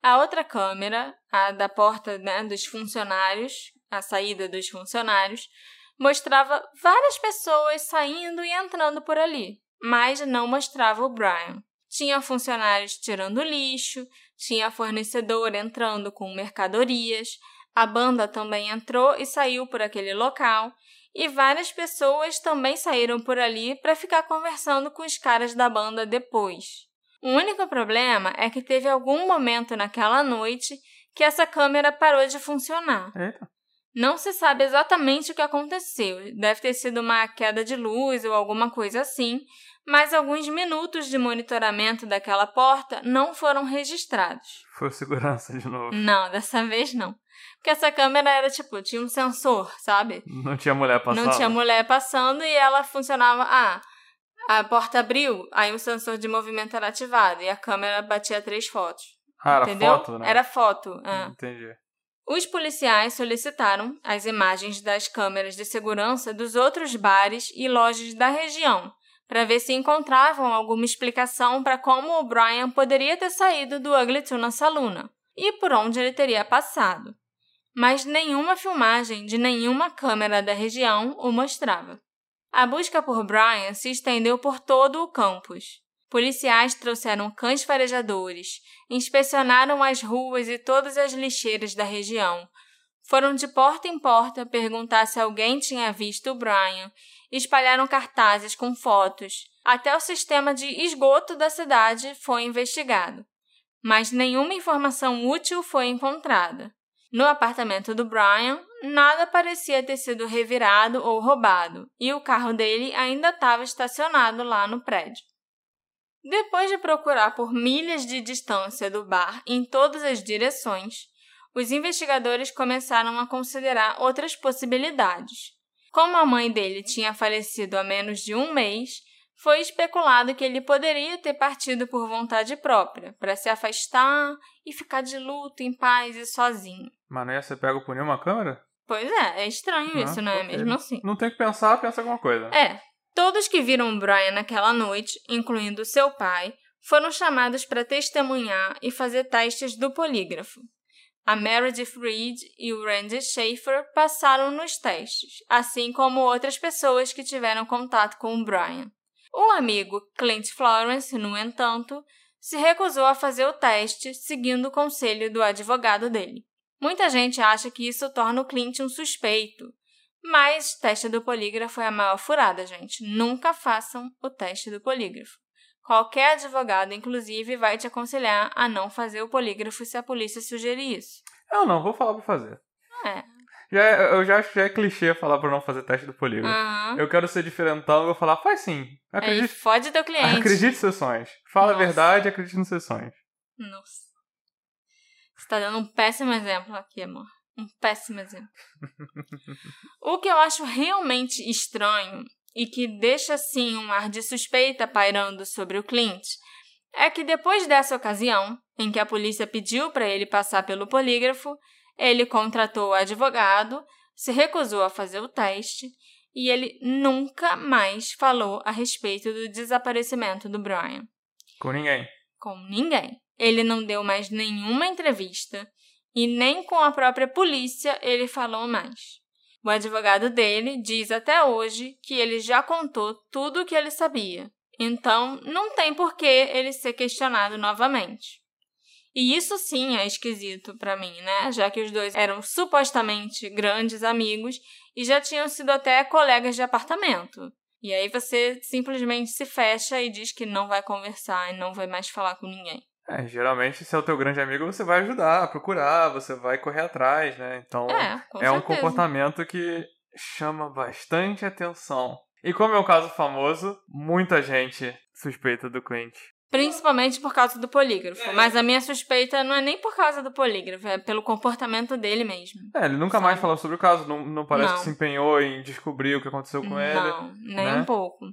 A outra câmera, a da porta né, dos funcionários, a saída dos funcionários, mostrava várias pessoas saindo e entrando por ali, mas não mostrava o Brian. Tinha funcionários tirando lixo, tinha fornecedor entrando com mercadorias, a banda também entrou e saiu por aquele local, e várias pessoas também saíram por ali para ficar conversando com os caras da banda depois. O único problema é que teve algum momento naquela noite que essa câmera parou de funcionar. Eita. Não se sabe exatamente o que aconteceu. Deve ter sido uma queda de luz ou alguma coisa assim, mas alguns minutos de monitoramento daquela porta não foram registrados. Foi segurança de novo. Não, dessa vez não. Porque essa câmera era tipo, tinha um sensor, sabe? Não tinha mulher passando. Não tinha mulher passando e ela funcionava. Ah, a porta abriu, aí o sensor de movimento era ativado e a câmera batia três fotos. Ah, era entendeu? foto, né? Era foto. é. Entendi. Os policiais solicitaram as imagens das câmeras de segurança dos outros bares e lojas da região para ver se encontravam alguma explicação para como o Brian poderia ter saído do Ugly Tuna Saloon e por onde ele teria passado. Mas nenhuma filmagem de nenhuma câmera da região o mostrava. A busca por Brian se estendeu por todo o campus. Policiais trouxeram cães farejadores, inspecionaram as ruas e todas as lixeiras da região. Foram de porta em porta perguntar se alguém tinha visto o Brian, espalharam cartazes com fotos. Até o sistema de esgoto da cidade foi investigado. Mas nenhuma informação útil foi encontrada. No apartamento do Brian, nada parecia ter sido revirado ou roubado, e o carro dele ainda estava estacionado lá no prédio. Depois de procurar por milhas de distância do bar em todas as direções, os investigadores começaram a considerar outras possibilidades. Como a mãe dele tinha falecido há menos de um mês, foi especulado que ele poderia ter partido por vontade própria, para se afastar e ficar de luto, em paz e sozinho. Mas não ia ser pego por nenhuma câmera? Pois é, é estranho Ah, isso, não é mesmo assim? Não tem que pensar, pensa alguma coisa. É, todos que viram Brian naquela noite, incluindo seu pai, foram chamados para testemunhar e fazer testes do polígrafo. A Meredith Reed e o Randy Schaefer passaram nos testes, assim como outras pessoas que tiveram contato com o Brian. O amigo Clint Florence, no entanto, se recusou a fazer o teste, seguindo o conselho do advogado dele. Muita gente acha que isso torna o Clint um suspeito, mas teste do polígrafo é a maior furada, gente. Nunca façam o teste do polígrafo. Qualquer advogado, inclusive, vai te aconselhar a não fazer o polígrafo se a polícia sugerir isso. Eu não, vou falar pra fazer. É. Já é- eu já acho que já é clichê falar pra não fazer teste do polígrafo. Aham. Eu quero ser diferentão, eu vou falar, faz sim. Aí Acredite, fode teu cliente. acredite nos seus sonhos. Fala a Nossa. verdade, acredite nos seus sonhos. Nossa. Você tá dando um péssimo exemplo aqui, amor. Um péssimo exemplo. [LAUGHS] o que eu acho realmente estranho e que deixa assim um ar de suspeita pairando sobre o Clint é que depois dessa ocasião, em que a polícia pediu para ele passar pelo polígrafo, ele contratou o advogado, se recusou a fazer o teste e ele nunca mais falou a respeito do desaparecimento do Brian Com ninguém. com ninguém. Ele não deu mais nenhuma entrevista e nem com a própria polícia ele falou mais. O advogado dele diz até hoje que ele já contou tudo o que ele sabia, então não tem por que ele ser questionado novamente. E isso sim é esquisito pra mim, né? Já que os dois eram supostamente grandes amigos e já tinham sido até colegas de apartamento. E aí você simplesmente se fecha e diz que não vai conversar e não vai mais falar com ninguém. É, geralmente, se é o teu grande amigo, você vai ajudar, procurar, você vai correr atrás, né? Então, É, com é um comportamento que chama bastante atenção. E como é um caso famoso, muita gente suspeita do Clint. Principalmente por causa do polígrafo. Mas a minha suspeita não é nem por causa do polígrafo, é pelo comportamento dele mesmo. É, ele nunca mais falou sobre o caso, não, não parece Não. que se empenhou em descobrir o que aconteceu com ele. Não, nem né? um pouco.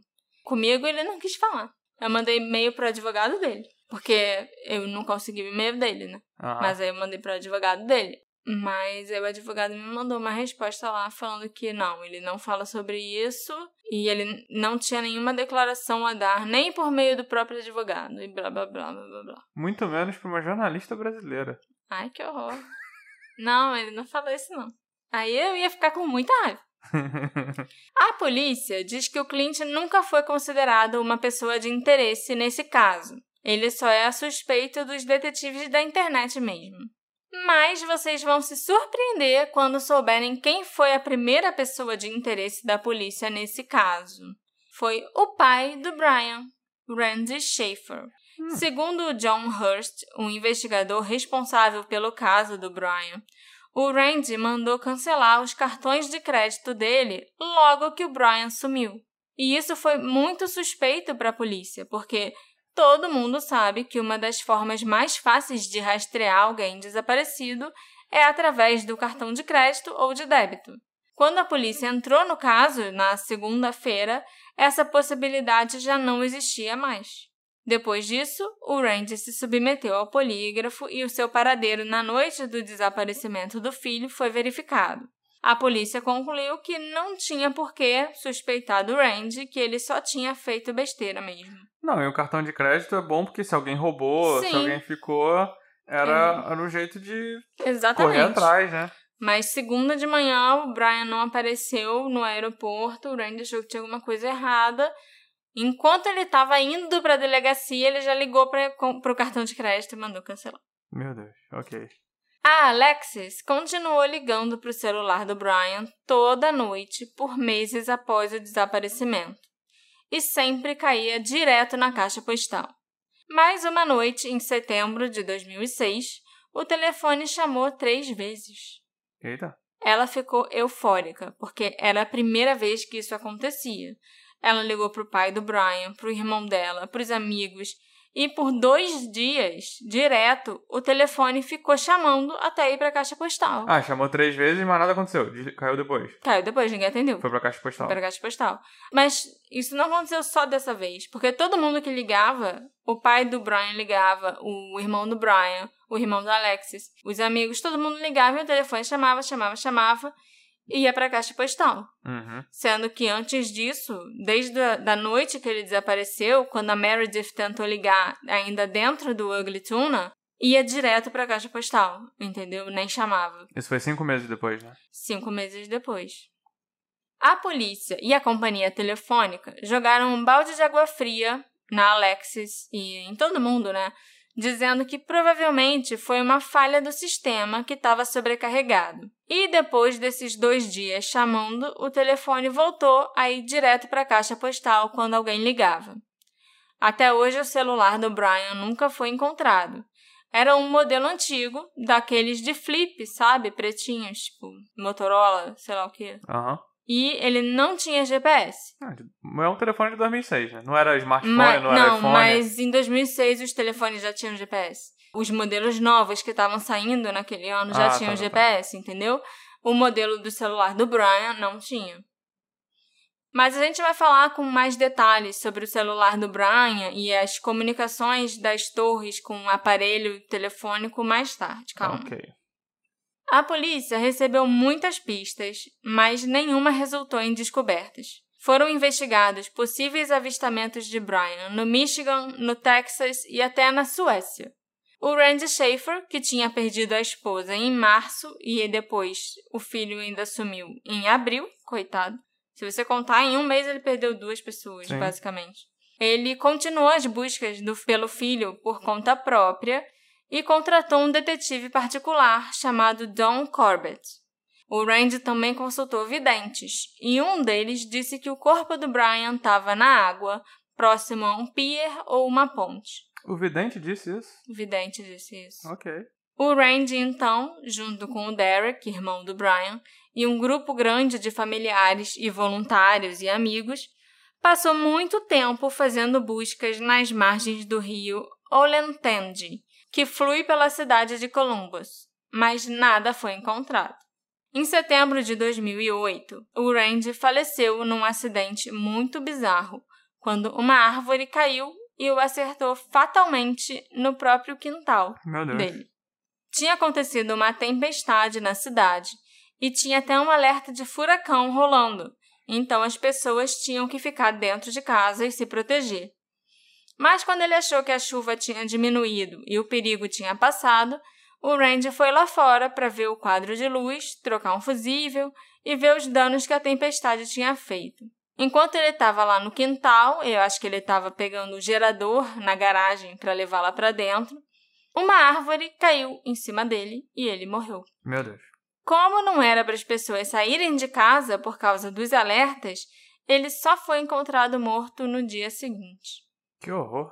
Comigo ele não quis falar. Eu mandei e-mail pro advogado dele. Porque eu não consegui o e-mail dele, né? Aham. Mas aí eu mandei pro advogado dele. Mas aí o advogado me mandou uma resposta lá falando que não, ele não fala sobre isso e ele não tinha nenhuma declaração a dar, nem por meio do próprio advogado, e blá blá blá blá blá blá. Muito menos pra uma jornalista brasileira. Ai, que horror. Não, ele não falou isso não. Aí eu ia ficar com muita raiva. [LAUGHS] A polícia diz que o Clint nunca foi considerado uma pessoa de interesse nesse caso. Ele só é a suspeita dos detetives da internet mesmo. Mas vocês vão se surpreender quando souberem quem foi a primeira pessoa de interesse da polícia nesse caso. Foi o pai do Brian, Randy Schaefer. Segundo John Hurst, um investigador responsável pelo caso do Brian, o Randy mandou cancelar os cartões de crédito dele logo que o Brian sumiu. E isso foi muito suspeito para a polícia, porque todo mundo sabe que uma das formas mais fáceis de rastrear alguém desaparecido é através do cartão de crédito ou de débito. Quando a polícia entrou no caso, na segunda-feira, essa possibilidade já não existia mais. Depois disso, o Randy se submeteu ao polígrafo e o seu paradeiro na noite do desaparecimento do filho foi verificado. A polícia concluiu que não tinha por que suspeitar do Randy, que ele só tinha feito besteira mesmo. Não, e o cartão de crédito é bom porque se alguém roubou, Sim. se alguém ficou, era, era um jeito de Exatamente. correr atrás, né? Mas segunda de manhã, o Brian não apareceu no aeroporto, o Randy achou que tinha alguma coisa errada. Enquanto ele estava indo para a delegacia, ele já ligou para o cartão de crédito e mandou cancelar. Meu Deus, ok. A Alexis continuou ligando para o celular do Brian toda noite por meses após o desaparecimento e sempre caía direto na caixa postal. Mas uma noite, em setembro de 2006, o telefone chamou três vezes. Eita. Ela ficou eufórica, porque era a primeira vez que isso acontecia. Ela ligou para o pai do Brian, para o irmão dela, para os amigos, e por dois dias, direto, o telefone ficou chamando até ir para a caixa postal. Ah, chamou três vezes, mas nada aconteceu. Caiu depois. Caiu depois, ninguém atendeu. Foi pra caixa postal. Para a caixa postal. Mas isso não aconteceu só dessa vez, porque todo mundo que ligava, o pai do Brian ligava, o irmão do Brian, o irmão da Alexis, os amigos, todo mundo ligava e o telefone chamava, chamava, chamava e ia para a caixa postal. Uhum. Sendo que antes disso, desde a da noite que ele desapareceu, quando a Meredith tentou ligar ainda dentro do Ugly Tuna, ia direto para a caixa postal, entendeu? Nem chamava. Isso foi cinco meses depois, né? Cinco meses depois. A polícia e a companhia telefônica jogaram um balde de água fria na Alexis e em todo mundo, né? Dizendo que provavelmente foi uma falha do sistema que estava sobrecarregado. E depois desses dois dias chamando, o telefone voltou a ir direto para a caixa postal quando alguém ligava. Até hoje, o celular do Brian nunca foi encontrado. Era um modelo antigo, daqueles de flip, sabe? Pretinhos, tipo Motorola, sei lá o quê. Aham. E ele não tinha GPS. Ah, É um telefone de 2006, né? Não era smartphone, Ma- não era iPhone. mas em 2006 os telefones já tinham GPS. Os modelos novos que estavam saindo naquele ano já Ah, tá, tinham tá, tá. GPS, entendeu? O modelo do celular do Brian não tinha. Mas a gente vai falar com mais detalhes sobre o celular do Brian e as comunicações das torres com o aparelho telefônico mais tarde, calma. Ok. A polícia recebeu muitas pistas, mas nenhuma resultou em descobertas. Foram investigados possíveis avistamentos de Brian no Michigan, no Texas e até na Suécia. O Randy Schaefer, que tinha perdido a esposa em março e depois o filho ainda sumiu em abril, coitado. Se você contar, em um mês ele perdeu duas pessoas, Sim. basicamente. Ele continuou as buscas do- pelo filho por conta própria e contratou um detetive particular chamado Don Corbett. O Randy também consultou videntes, e um deles disse que o corpo do Brian estava na água, próximo a um pier ou uma ponte. O vidente disse isso? O vidente disse isso. Ok. O Randy, então, junto com o Derek, irmão do Brian, e um grupo grande de familiares e voluntários e amigos, passou muito tempo fazendo buscas nas margens do rio Olentangy, que flui pela cidade de Columbus, mas nada foi encontrado. Em setembro de 2008, o Randy faleceu num acidente muito bizarro, quando uma árvore caiu e o acertou fatalmente no próprio quintal dele. Tinha acontecido uma tempestade na cidade e tinha até um alerta de furacão rolando, então as pessoas tinham que ficar dentro de casa e se proteger. Mas quando ele achou que a chuva tinha diminuído e o perigo tinha passado, o Randy foi lá fora para ver o quadro de luz, trocar um fusível e ver os danos que a tempestade tinha feito. Enquanto ele estava lá no quintal, eu acho que ele estava pegando o gerador na garagem para levá-la para dentro, uma árvore caiu em cima dele e ele morreu. Meu Deus. Como não era para as pessoas saírem de casa por causa dos alertas, ele só foi encontrado morto no dia seguinte. Que horror.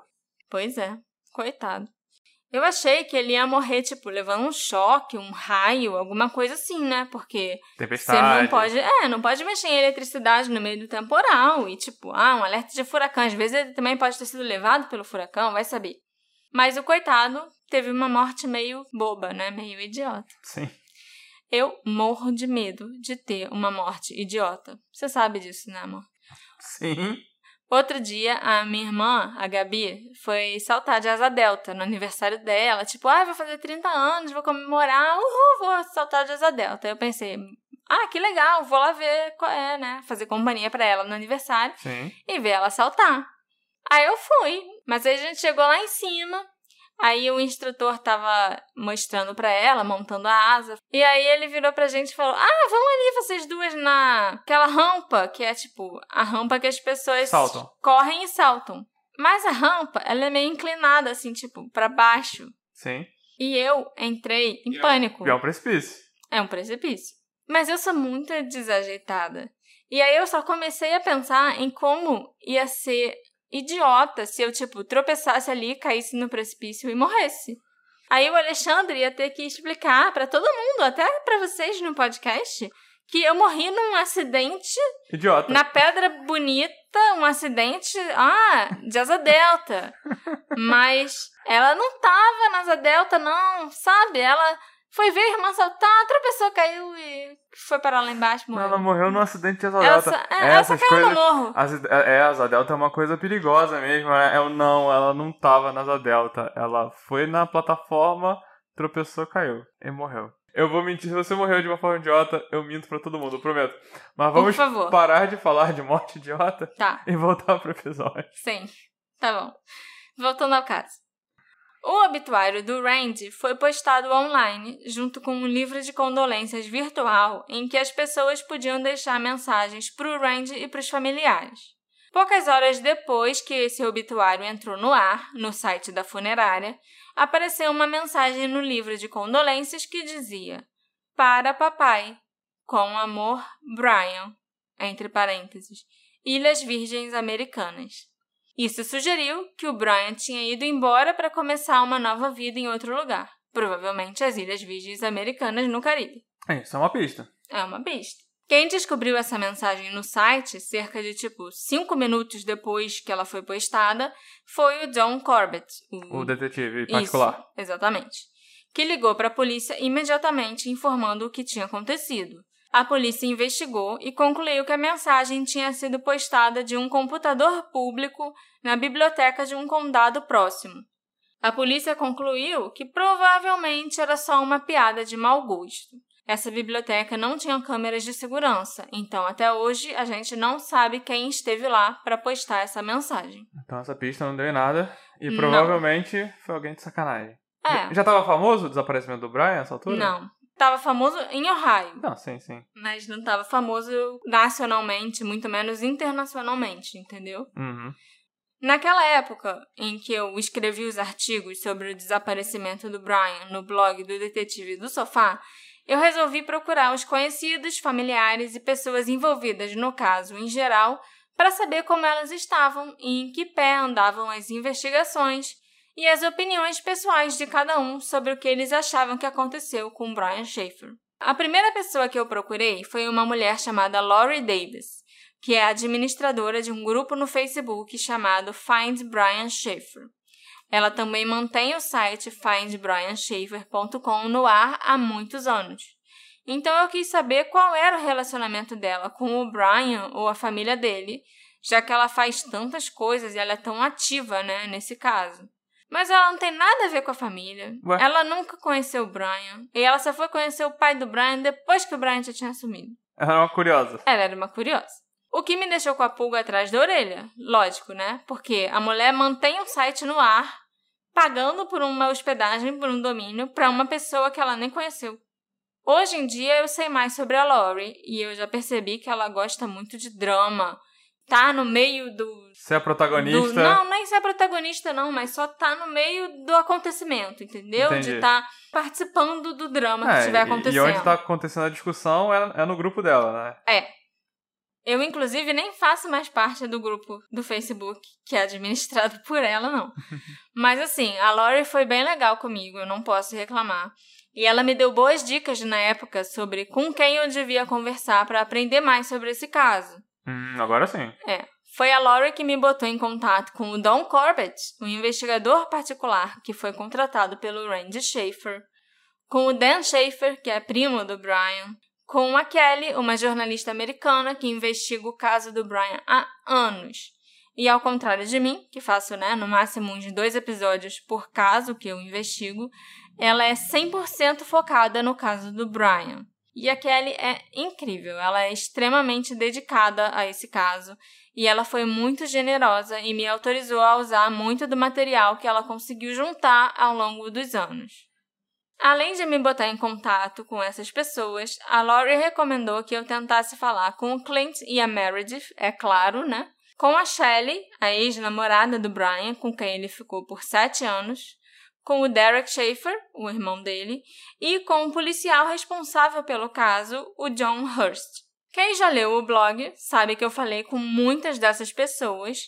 Pois é, coitado. Eu achei que ele ia morrer, tipo, levando um choque, um raio, alguma coisa assim, né? Porque Tempestade. você não pode. É, não pode mexer em eletricidade no meio do temporal. E, tipo, ah, um alerta de furacão. Às vezes ele também pode ter sido levado pelo furacão, vai saber. Mas o coitado teve uma morte meio boba, né? Meio idiota. Sim. Eu morro de medo de ter uma morte idiota. Você sabe disso, né, amor? Sim. Outro dia, a minha irmã, a Gabi, foi saltar de asa delta no aniversário dela. Tipo, ah, vou fazer 30 anos, vou comemorar, uhul, vou saltar de asa delta. Eu pensei, ah, que legal, vou lá ver qual é, né? Fazer companhia pra ela no aniversário Sim. e ver ela saltar. Aí eu fui, mas aí a gente chegou lá em cima. Aí o instrutor tava mostrando pra ela, montando a asa. E aí ele virou pra gente e falou: Ah, vão ali vocês duas na aquela rampa, que é tipo a rampa que as pessoas Saltam. correm e saltam. Mas a rampa, ela é meio inclinada, assim, tipo, pra baixo. Sim. E eu entrei em E é um- pânico. E é um precipício. É um precipício. Mas eu sou muito desajeitada. E aí eu só comecei a pensar em como ia ser idiota se eu, tipo, tropeçasse ali, caísse no precipício e morresse. Aí o Alexandre ia ter que explicar pra todo mundo, até pra vocês no podcast, que eu morri num acidente Idiota. na Pedra Bonita, um acidente, ah, de asa delta. [LAUGHS] Mas ela não tava na asa delta, não, sabe? Ela foi ver a irmã saltar, tropeçou, caiu e foi parar lá embaixo, morreu. Ela morreu num acidente de asa Ela delta. só, é, Essas caiu no coisas. morro. As, é, a asa delta é uma coisa perigosa mesmo. É, o não, ela não tava na asa delta. Ela foi na plataforma, tropeçou, caiu e morreu. Eu vou mentir, se você morreu de uma forma idiota, eu minto pra todo mundo, eu prometo. Mas vamos parar de falar de morte idiota Tá, e voltar pro episódio. sim. Tá bom. Voltando ao caso. O obituário do Randy foi postado online junto com um livro de condolências virtual em que as pessoas podiam deixar mensagens para o Randy e para os familiares. Poucas horas depois que esse obituário entrou no ar, no site da funerária, apareceu uma mensagem no livro de condolências que dizia: Para papai, com amor, Brian, entre parênteses, Ilhas Virgens Americanas. Isso sugeriu que o Brian tinha ido embora para começar uma nova vida em outro lugar, provavelmente as Ilhas Virgens Americanas no Caribe. É, isso é uma pista. É uma pista. Quem descobriu essa mensagem no site, cerca de tipo cinco minutos depois que ela foi postada, foi o John Corbett, O detetive Isso, particular. exatamente. Que ligou para a polícia imediatamente informando o que tinha acontecido. A polícia investigou e concluiu que a mensagem tinha sido postada de um computador público na biblioteca de um condado próximo. A polícia concluiu que provavelmente era só uma piada de mau gosto. Essa biblioteca não tinha câmeras de segurança, então até hoje a gente não sabe quem esteve lá para postar essa mensagem. Então essa pista não deu em nada. E Não. provavelmente foi alguém de sacanagem. É, Já tava famoso o desaparecimento do Brian nessa altura? não. Tava famoso em Ohio. Não, sim, sim. mas não estava famoso nacionalmente, muito menos internacionalmente, entendeu? Uhum. Naquela época em que eu escrevi os artigos sobre o desaparecimento do Brian no blog do Detetive do Sofá, eu resolvi procurar os conhecidos, familiares e pessoas envolvidas no caso em geral para saber como elas estavam e em que pé andavam as investigações e as opiniões pessoais de cada um sobre o que eles achavam que aconteceu com Brian Schaefer. A primeira pessoa que eu procurei foi uma mulher chamada Laurie Davis, que é administradora de um grupo no Facebook chamado Find Brian Schaefer. Ela também mantém o site findbrianschaefer.com no ar há muitos anos. Então eu quis saber qual era o relacionamento dela com o Brian ou a família dele, já que ela faz tantas coisas e ela é tão ativa, né, nesse caso. Mas ela não tem nada a ver com a família. Ué? Ela nunca conheceu o Brian. E ela só foi conhecer o pai do Brian depois que o Brian já tinha sumido. Ela era uma curiosa. Ela era uma curiosa. O que me deixou com a pulga atrás da orelha, lógico, né? Porque a mulher mantém o site no ar, pagando por uma hospedagem, por um domínio, para uma pessoa que ela nem conheceu. Hoje em dia eu sei mais sobre a Lori e eu já percebi que ela gosta muito de drama. Tá no meio do. Você é protagonista. do não, nem ser protagonista, não, mas só tá no meio do acontecimento, entendeu? Entendi. De estar participando do drama É, que estiver acontecendo. E onde tá acontecendo a discussão é, é no grupo dela, né? É. Eu, inclusive, nem faço mais parte do grupo do Facebook, que é administrado [LAUGHS] por ela, não. [LAUGHS] Mas, assim, a Lori foi bem legal comigo, eu não posso reclamar. E ela me deu boas dicas na época sobre com quem eu devia conversar para aprender mais sobre esse caso. Hum, agora sim. É. Foi a Lori que me botou em contato com o Don Corbett, um investigador particular que foi contratado pelo Randy Schaefer, com o Dan Schaefer, que é primo do Brian, com a Kelly, uma jornalista americana que investiga o caso do Brian há anos. E ao contrário de mim, que faço né, no máximo uns dois episódios por caso que eu investigo, ela é 100% focada no caso do Brian. E a Kelly é incrível, ela é extremamente dedicada a esse caso e ela foi muito generosa e me autorizou a usar muito do material que ela conseguiu juntar ao longo dos anos. Além de me botar em contato com essas pessoas, a Laurie recomendou que eu tentasse falar com o Clint e a Meredith, é claro, né? Com a Shelley, a ex-namorada do Brian, com quem ele ficou por sete anos, com o Derek Schaefer, o irmão dele, e com o policial responsável pelo caso, o John Hurst. Quem já leu o blog sabe que eu falei com muitas dessas pessoas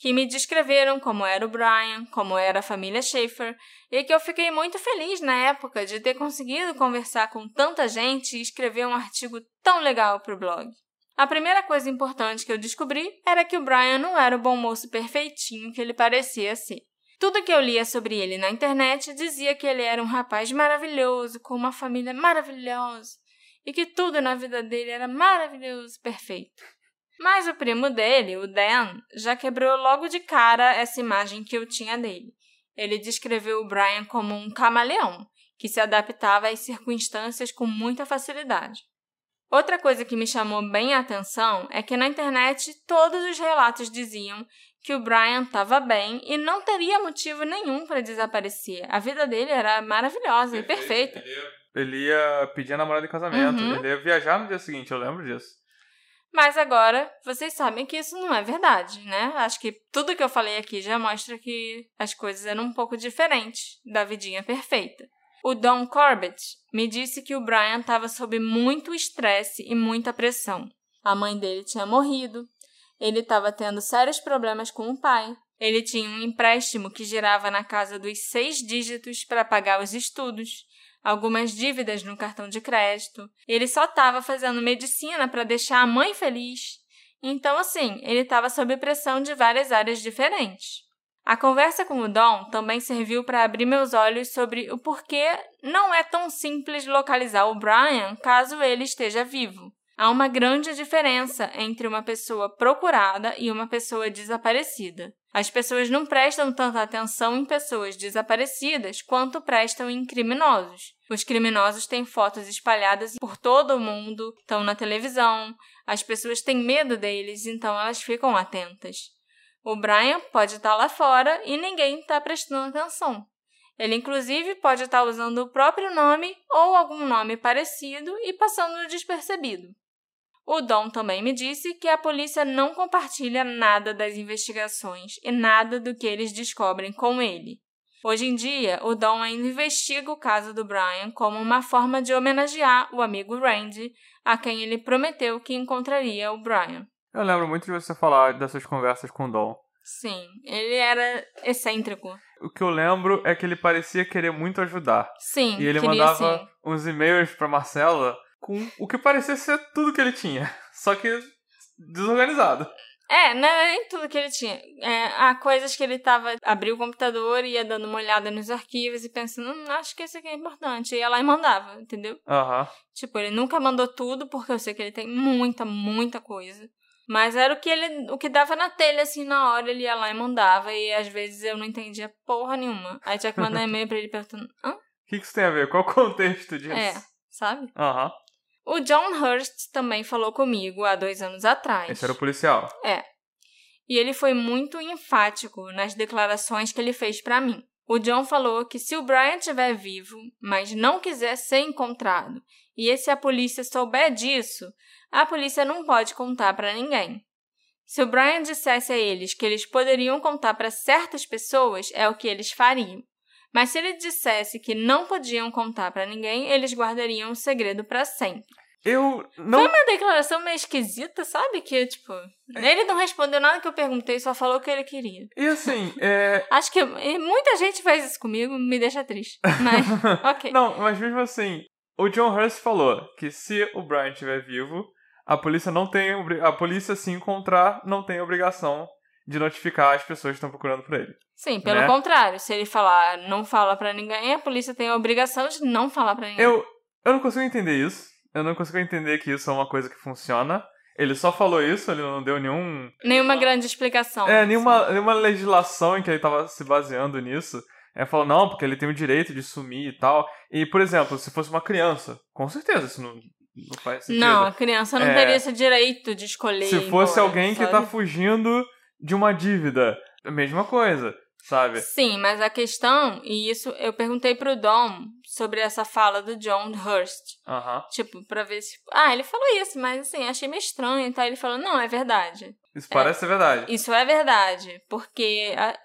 que me descreveram como era o Brian, como era a família Schaefer, e que eu fiquei muito feliz na época de ter conseguido conversar com tanta gente e escrever um artigo tão legal para o blog. A primeira coisa importante que eu descobri era que o Brian não era o bom moço perfeitinho que ele parecia ser. Tudo que eu lia sobre ele na internet dizia que ele era um rapaz maravilhoso, com uma família maravilhosa, e que tudo na vida dele era maravilhoso, perfeito. Mas o primo dele, o Dan, já quebrou logo de cara essa imagem que eu tinha dele. Ele descreveu o Brian como um camaleão, que se adaptava às circunstâncias com muita facilidade. Outra coisa que me chamou bem a atenção é que na internet todos os relatos diziam que o Brian estava bem e não teria motivo nenhum para desaparecer. A vida dele era maravilhosa e perfeita. Ele ia pedir a namorada de casamento, uhum. ele ia viajar no dia seguinte, eu lembro disso. Mas agora, vocês sabem que isso não é verdade, né? Acho que tudo que eu falei aqui já mostra que as coisas eram um pouco diferentes da vidinha perfeita. O Don Corbett me disse que o Brian estava sob muito estresse e muita pressão. A mãe dele tinha morrido, ele estava tendo sérios problemas com o pai, ele tinha um empréstimo que girava na casa dos seis dígitos para pagar os estudos algumas dívidas no cartão de crédito. Ele só estava fazendo medicina para deixar a mãe feliz. Então, assim, ele estava sob pressão de várias áreas diferentes. A conversa com o Dom também serviu para abrir meus olhos sobre o porquê não é tão simples localizar o Brian caso ele esteja vivo. Há uma grande diferença entre uma pessoa procurada e uma pessoa desaparecida. As pessoas não prestam tanta atenção em pessoas desaparecidas quanto prestam em criminosos. Os criminosos têm fotos espalhadas por todo o mundo, estão na televisão, as pessoas têm medo deles, então elas ficam atentas. O Brian pode estar lá fora e ninguém está prestando atenção. Ele, inclusive, pode estar usando o próprio nome ou algum nome parecido e passando despercebido. O Dom também me disse que a polícia não compartilha nada das investigações e nada do que eles descobrem com ele. Hoje em dia, o Dom ainda investiga o caso do Brian como uma forma de homenagear o amigo Randy, a quem ele prometeu que encontraria o Brian. Eu lembro muito de você falar dessas conversas com o Dom. Sim, ele era excêntrico. O que eu lembro é que ele parecia querer muito ajudar. Sim, E ele mandava sim. uns e-mails para Marcela com o que parecia ser tudo que ele tinha, só que desorganizado. É, não é nem tudo que ele tinha. É, há coisas que ele tava. abriu o computador e ia dando uma olhada nos arquivos e pensando, hum, acho que esse aqui é importante. E ia lá e mandava, entendeu? Aham. Uhum. Tipo, ele nunca mandou tudo, porque eu sei que ele tem muita, muita coisa. Mas era o que ele. o que dava na telha, assim, na hora, ele ia lá e mandava. E às vezes eu não entendia porra nenhuma. Aí tinha que mandar [LAUGHS] e-mail pra ele perguntando, hã? O que, que isso tem a ver? Qual o contexto disso? É, sabe? Aham. Uhum. O John Hurst também falou comigo há dois anos atrás. Esse era o policial. É. E ele foi muito enfático nas declarações que ele fez para mim. O John falou que se o Brian estiver vivo, mas não quiser ser encontrado, e se a polícia souber disso, a polícia não pode contar para ninguém. Se o Brian dissesse a eles que eles poderiam contar para certas pessoas, é o que eles fariam. Mas se ele dissesse que não podiam contar para ninguém, eles guardariam o segredo para sempre. Eu não. Foi uma declaração meio esquisita, sabe? Que, tipo, ele não respondeu nada que eu perguntei, só falou o que ele queria. E assim, [LAUGHS] é. Acho que muita gente faz isso comigo, me deixa triste. Mas, [LAUGHS] ok. não, mas mesmo assim, o John Hurst falou que se o Brian estiver vivo, a polícia não tem. A polícia, se encontrar, não tem obrigação de notificar as pessoas que estão procurando por ele. Sim, pelo né? contrário. Se ele falar não fala pra ninguém, a polícia tem a obrigação de não falar pra ninguém. Eu, eu não consigo entender isso. Eu não consigo entender que isso é uma coisa que funciona. Ele só falou isso, ele não deu nenhum. Nenhuma grande explicação. É, nenhuma, nenhuma legislação em que ele tava se baseando nisso. É, falou, não, porque ele tem o direito de sumir e tal. E, por exemplo, se fosse uma criança, com certeza isso não, não faz sentido. Não, a criança não É, teria esse direito de escolher. Se fosse embora, alguém que sabe? tá fugindo de uma dívida, a mesma coisa, sabe? Sim, mas a questão, e isso eu perguntei pro Dom sobre essa fala do John Hurst. Tipo, pra ver se. Ah, ele falou isso, mas assim, achei meio estranho. Então ele falou: não, é verdade. Isso parece ser verdade. Isso é verdade. Porque a-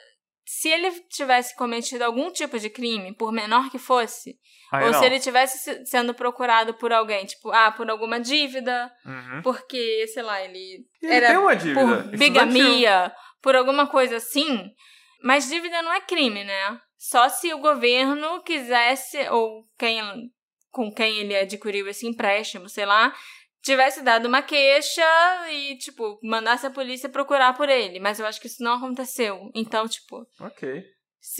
se ele tivesse cometido algum tipo de crime, por menor que fosse, Aí ou não. se ele tivesse se- sendo procurado por alguém, tipo, ah, por alguma dívida, Uhum. porque, sei lá, ele ele era tem uma dívida. por estudantil. bigamia, por alguma coisa assim. Mas dívida não é crime, né? Só se o governo quisesse, ou quem com quem ele adquiriu esse empréstimo, sei lá, tivesse dado uma queixa e, tipo, mandasse a polícia procurar por ele. Mas eu acho que isso não aconteceu. Então, tipo, Ok.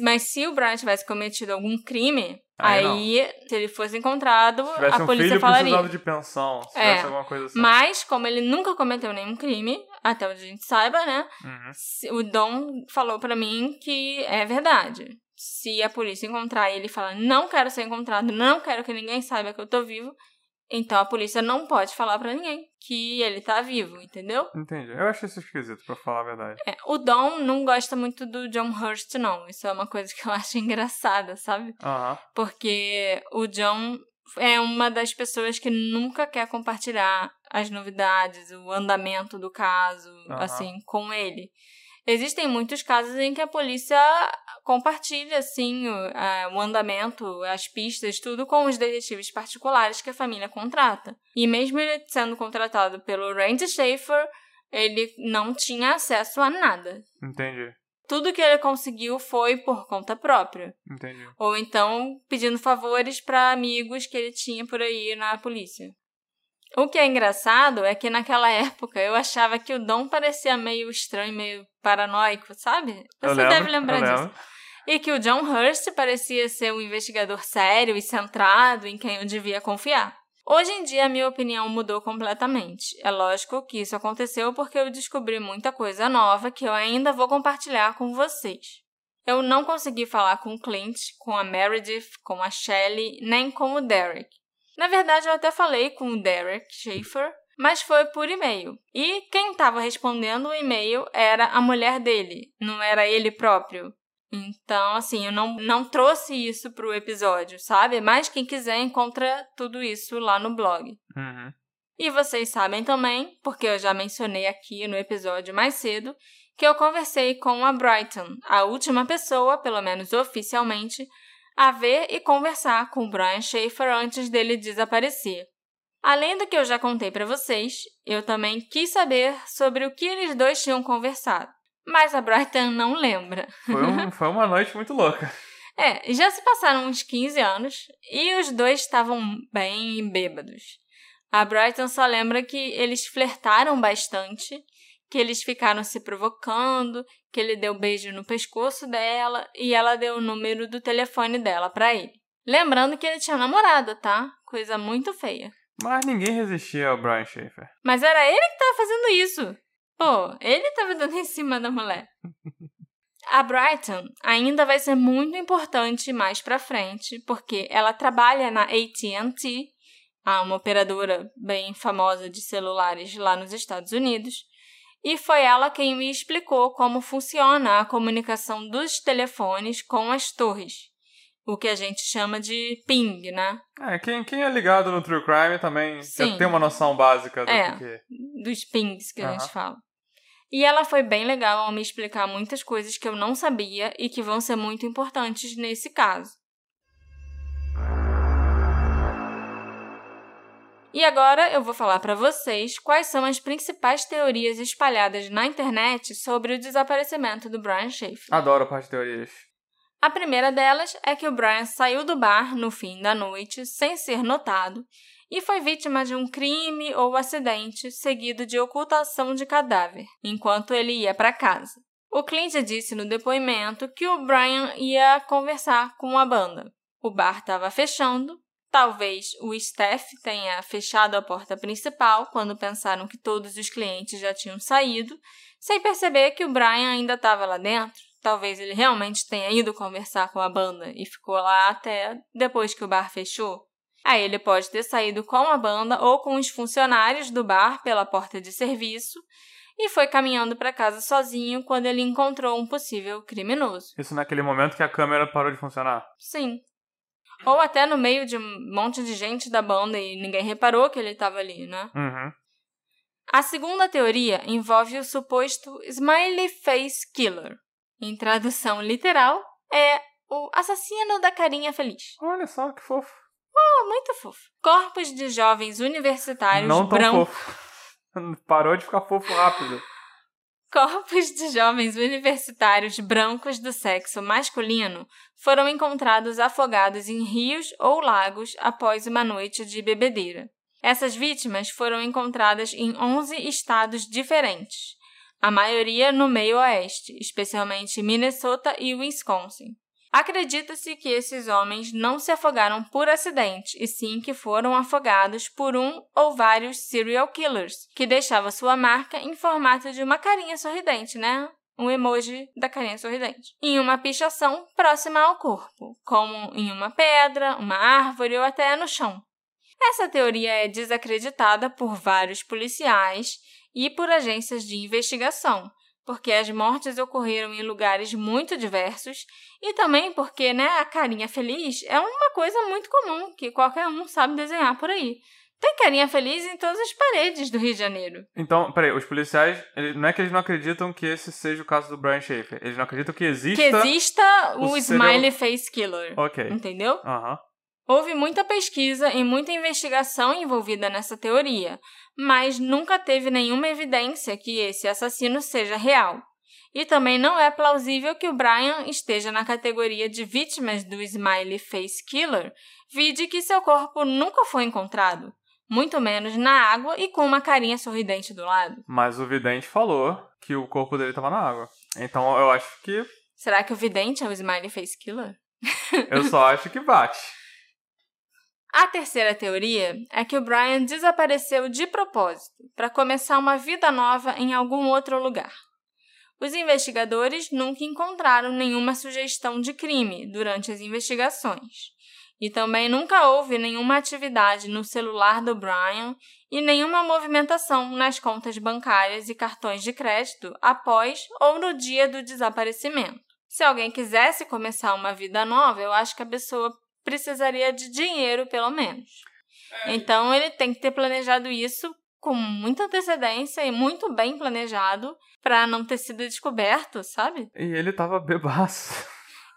mas se o Brian tivesse cometido algum crime, Aí aí, se ele fosse encontrado, a um polícia filho falaria. de pensão, se É, alguma coisa assim. Mas, como ele nunca cometeu nenhum crime, até onde a gente saiba, né? Uhum. O Dom falou pra mim que é verdade. Se a polícia encontrar ele e falar, não quero ser encontrado, não quero que ninguém saiba que eu tô vivo, então a polícia não pode falar pra ninguém que ele tá vivo, entendeu? Entendi. Eu acho isso esquisito, pra falar a verdade. É, o Dom não gosta muito do John Hurst, não. Isso é uma coisa que eu [LAUGHS] acho engraçada, sabe? Aham. Porque o John é uma das pessoas que nunca quer compartilhar as novidades, o andamento do caso, Aham. assim, com ele. Existem muitos casos em que a polícia compartilha, assim, o, a- o andamento, as pistas, tudo com os detetives particulares que a família contrata. E mesmo ele sendo contratado pelo Randy Schaefer, ele não tinha acesso a nada. Entendi. Tudo que ele conseguiu foi por conta própria. Entendi. Ou então pedindo favores para amigos que ele tinha por aí na polícia. O que é engraçado é que naquela época eu achava que o Dom parecia meio estranho, meio paranoico, sabe? Você lembro, deve lembrar disso. lembro. E que o John Hurst parecia ser um investigador sério e centrado em quem eu devia confiar. Hoje em dia, a minha opinião mudou completamente. É lógico que isso aconteceu porque eu descobri muita coisa nova que eu ainda vou compartilhar com vocês. Eu não consegui falar com o Clint, com a Meredith, com a Shelley, nem com o Derek. Na verdade, eu até falei com o Derek Schaefer, mas foi por e-mail. E quem estava respondendo o e-mail era a mulher dele, não era ele próprio. Então, assim, eu não, não trouxe isso pro episódio, sabe? Mas quem quiser encontra tudo isso lá no blog. Uhum. E vocês sabem também, porque eu já mencionei aqui no episódio mais cedo, que eu conversei com a Brighton, a última pessoa, pelo menos oficialmente, a ver e conversar com o Brian Schaefer antes dele desaparecer. Além do que eu já contei para vocês, eu também quis saber sobre o que eles dois tinham conversado. Mas a Brighton não lembra. Foi, um- [LAUGHS] foi uma noite muito louca. É, já se passaram uns 15 anos e os dois estavam bem bêbados. A Brighton só lembra que eles flertaram bastante, que eles ficaram se provocando, que ele deu beijo no pescoço dela e ela deu o número do telefone dela pra ele. Lembrando que ele tinha namorada, tá? Coisa muito feia. Mas ninguém resistia ao Brian Schaefer. Mas era ele que tava fazendo isso. Pô, ele tava dando em cima da mulher. A Brighton ainda vai ser muito importante mais pra frente, porque ela trabalha na AT&T, a uma operadora bem famosa de celulares lá nos Estados Unidos, e foi ela quem me explicou como funciona a comunicação dos telefones com as torres, o que a gente chama de ping, né? É, quem, quem é ligado no True Crime também Sim. já tem uma noção básica do É. que. dos pings que a Aham. gente fala. E ela foi bem legal ao me explicar muitas coisas que eu não sabia e que vão ser muito importantes nesse caso. E agora eu vou falar para vocês quais são as principais teorias espalhadas na internet sobre o desaparecimento do Brian Schaefer. Adoro a parte de teorias. A primeira delas é que o Brian saiu do bar no fim da noite sem ser notado e foi vítima de um crime ou acidente seguido de ocultação de cadáver enquanto ele ia para casa. O Clint disse no depoimento que o Brian ia conversar com a banda. O bar estava fechando Talvez o staff tenha fechado a porta principal quando pensaram que todos os clientes já tinham saído, sem perceber que o Brian ainda estava lá dentro. Talvez ele realmente tenha ido conversar com a banda e ficou lá até depois que o bar fechou. Aí ele pode ter saído com a banda ou com os funcionários do bar pela porta de serviço e foi caminhando para casa sozinho quando ele encontrou um possível criminoso. Isso naquele momento que a câmera parou de funcionar? Sim. Ou até no meio de um monte de gente da banda e ninguém reparou que ele estava ali, né? Uhum. A segunda teoria envolve o suposto Smiley Face Killer. Em tradução literal, é o assassino da carinha feliz. Olha só que fofo. Oh, muito fofo. Corpos de jovens universitários Não tão brancos. fofo. [LAUGHS] Parou de ficar fofo rápido. Corpos de jovens universitários brancos do sexo masculino foram encontrados afogados em rios ou lagos após uma noite de bebedeira. Essas vítimas foram encontradas em 11 estados diferentes, a maioria no meio oeste, especialmente Minnesota e Wisconsin. Acredita-se que esses homens não se afogaram por acidente, e sim que foram afogados por um ou vários serial killers, que deixava sua marca em formato de uma carinha sorridente, né? Um emoji da carinha sorridente. Em uma pichação próxima ao corpo, como em uma pedra, uma árvore ou até no chão. Essa teoria é desacreditada por vários policiais e por agências de investigação, porque as mortes ocorreram em lugares muito diversos e também porque, né, a carinha feliz é uma coisa muito comum que qualquer um sabe desenhar por aí. Tem carinha feliz em todas as paredes do Rio de Janeiro. Então, peraí, os policiais, eles- não é que eles não acreditam que esse seja o caso do Brian Schaefer. Eles não acreditam que exista. Que exista o, o Smiley Face Killer. Ok. Entendeu? Aham. Houve muita pesquisa e muita investigação envolvida nessa teoria, mas nunca teve nenhuma evidência que esse assassino seja real. E também não é plausível que o Brian esteja na categoria de vítimas do Smiley Face Killer, vide que seu corpo nunca foi encontrado, muito menos na água e com uma carinha sorridente do lado. Mas o vidente falou que o corpo dele tava na água. Então eu acho que. Será que o vidente é o Smiley Face Killer? Eu só acho que bate. [LAUGHS] A terceira teoria é que o Brian desapareceu de propósito para começar uma vida nova em algum outro lugar. Os investigadores nunca encontraram nenhuma sugestão de crime durante as investigações. E também nunca houve nenhuma atividade no celular do Brian e nenhuma movimentação nas contas bancárias e cartões de crédito após ou no dia do desaparecimento. Se alguém quisesse começar uma vida nova, eu acho que a pessoa precisaria de dinheiro, pelo menos. Então ele tem que ter planejado isso com muita antecedência e muito bem planejado para não ter sido descoberto, sabe? E ele tava bebaço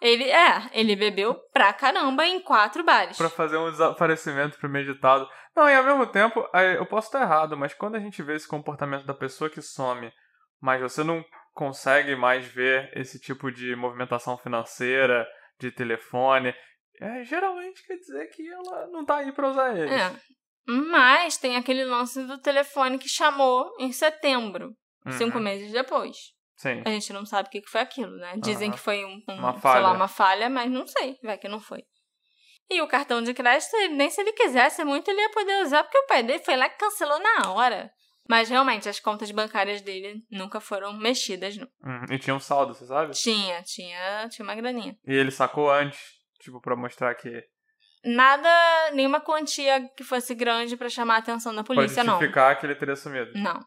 Ele é, ele bebeu pra caramba em quatro bares. pra fazer um desaparecimento premeditado. Não, e ao mesmo tempo, eu posso estar errado, mas quando a gente vê esse comportamento da pessoa que some, mas você não consegue mais ver esse tipo de movimentação financeira, de telefone, é, geralmente quer dizer que ela não tá aí pra usar eles. É. Mas tem aquele lance do telefone que chamou em setembro, Uhum. cinco meses depois. Sim. A gente não sabe o que foi aquilo, né? Dizem Aham. que foi um, um, Uma sei falha. lá, uma falha, mas não sei, vai que não foi. E o cartão de crédito, nem se ele quisesse muito, ele ia poder usar, porque o pai dele foi lá e cancelou na hora. Mas realmente, as contas bancárias dele nunca foram mexidas, não. Uhum. E tinha um saldo, você sabe? Tinha, tinha, tinha uma graninha. E ele sacou antes, tipo, pra mostrar que. Nada, nenhuma quantia que fosse grande pra chamar a atenção da Pra polícia, não. justificar que ele teria sumido. Não.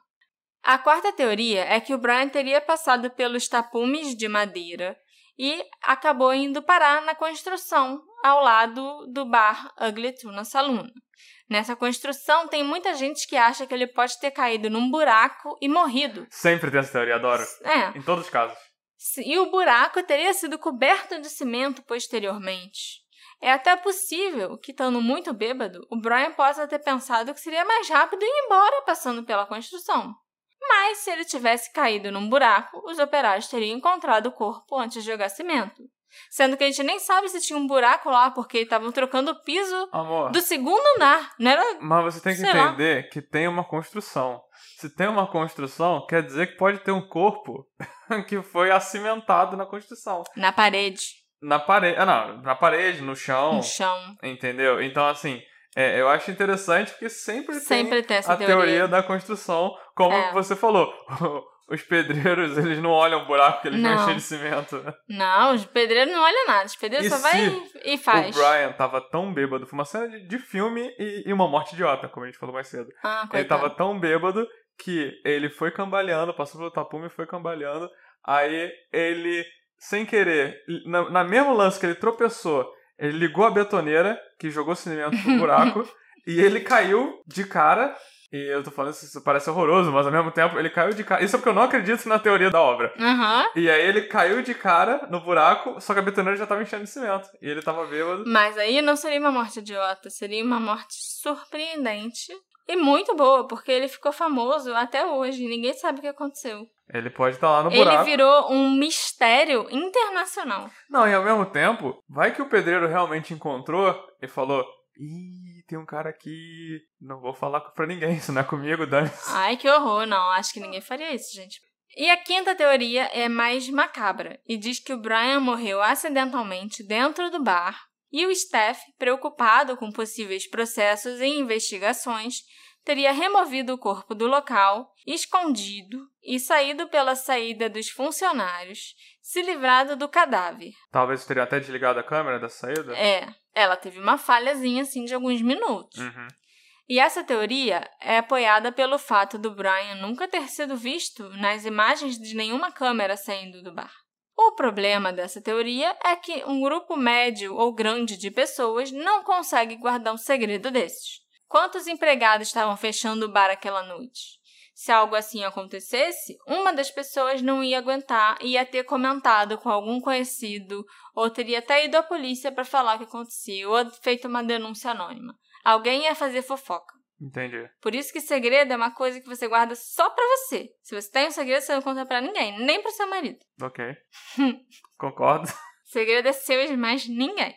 A quarta teoria é que o Brian teria passado pelos tapumes de madeira e acabou indo parar na construção ao lado do bar Ugly Tuna Saloon. Nessa construção tem muita gente que acha que ele pode ter caído num buraco e morrido. Sempre tem essa teoria, adoro. É, Em todos os casos. E o buraco teria sido coberto de cimento posteriormente. É até possível que, estando muito bêbado, o Brian possa ter pensado que seria mais rápido ir embora passando pela construção. Mas se ele tivesse caído num buraco, os operários teriam encontrado o corpo antes de jogar cimento. Sendo que a gente nem sabe se tinha um buraco lá, porque estavam trocando o piso Amor, do segundo andar. Não era. mas você tem que sei lá. entender que tem uma construção. Se tem uma construção, quer dizer que pode ter um corpo [LAUGHS] que foi acimentado na construção. Na parede, Na parede. Ah, não. Na parede, no chão. no chão. Entendeu? Então, assim, é, eu acho interessante porque sempre, Sempre tem tem a teoria. da construção, como É. você falou. [LAUGHS] Os pedreiros, eles não olham o buraco que eles vão Não. encher de cimento. Não, os pedreiros não olham nada. Os pedreiros E só vai e faz. O Brian tava tão bêbado, foi uma cena de, de filme e, e uma morte idiota, como a gente falou mais cedo. Ah, Ele tava tão bêbado que ele foi cambaleando, passou pelo tapume e foi cambaleando. Aí ele, sem querer, na, na mesmo lance que ele tropeçou, ele ligou a betoneira, que jogou cimento pro [LAUGHS] buraco, e ele caiu de cara. E eu tô falando isso, parece horroroso, mas ao mesmo tempo ele caiu de cara. Isso é porque eu não acredito na teoria da obra. Aham. E aí ele caiu de cara no buraco, só que a betoneira já tava enchendo de cimento. E ele tava bêbado. Mas aí não seria uma morte idiota, seria uma morte surpreendente e muito boa, porque ele ficou famoso até hoje. Ninguém sabe o que aconteceu. Ele pode estar lá no Ele buraco. virou um mistério internacional. Não, e ao mesmo tempo, vai que o pedreiro realmente encontrou e falou: Ih, tem um cara aqui. Não vou falar pra ninguém, isso não é comigo, dane Ai, que horror. Não, acho que ninguém faria isso, gente. E a quinta teoria é mais macabra e diz que o Brian morreu acidentalmente dentro do bar e o Steph, preocupado com possíveis processos e investigações, teria removido o corpo do local, escondido e saído pela saída dos funcionários, se livrado do cadáver. Talvez teria até desligado a câmera dessa saída. É, ela teve uma falhazinha assim de alguns minutos. Uhum. E essa teoria é apoiada pelo fato do Brian nunca ter sido visto nas imagens de nenhuma câmera saindo do bar. O problema dessa teoria é que um grupo médio ou grande de pessoas não consegue guardar um segredo desses. Quantos empregados estavam fechando o bar aquela noite? Se algo assim acontecesse, uma das pessoas não ia aguentar e ia ter comentado com algum conhecido, ou teria até ido à polícia para falar o que aconteceu, ou feito uma denúncia anônima. Alguém ia fazer fofoca. Entendi. Por isso que segredo é uma coisa que você guarda só pra você. Se você tem um segredo, você não conta pra ninguém, nem pro seu marido. Ok. Concordo. [LAUGHS] Segredo é seu e de mais ninguém.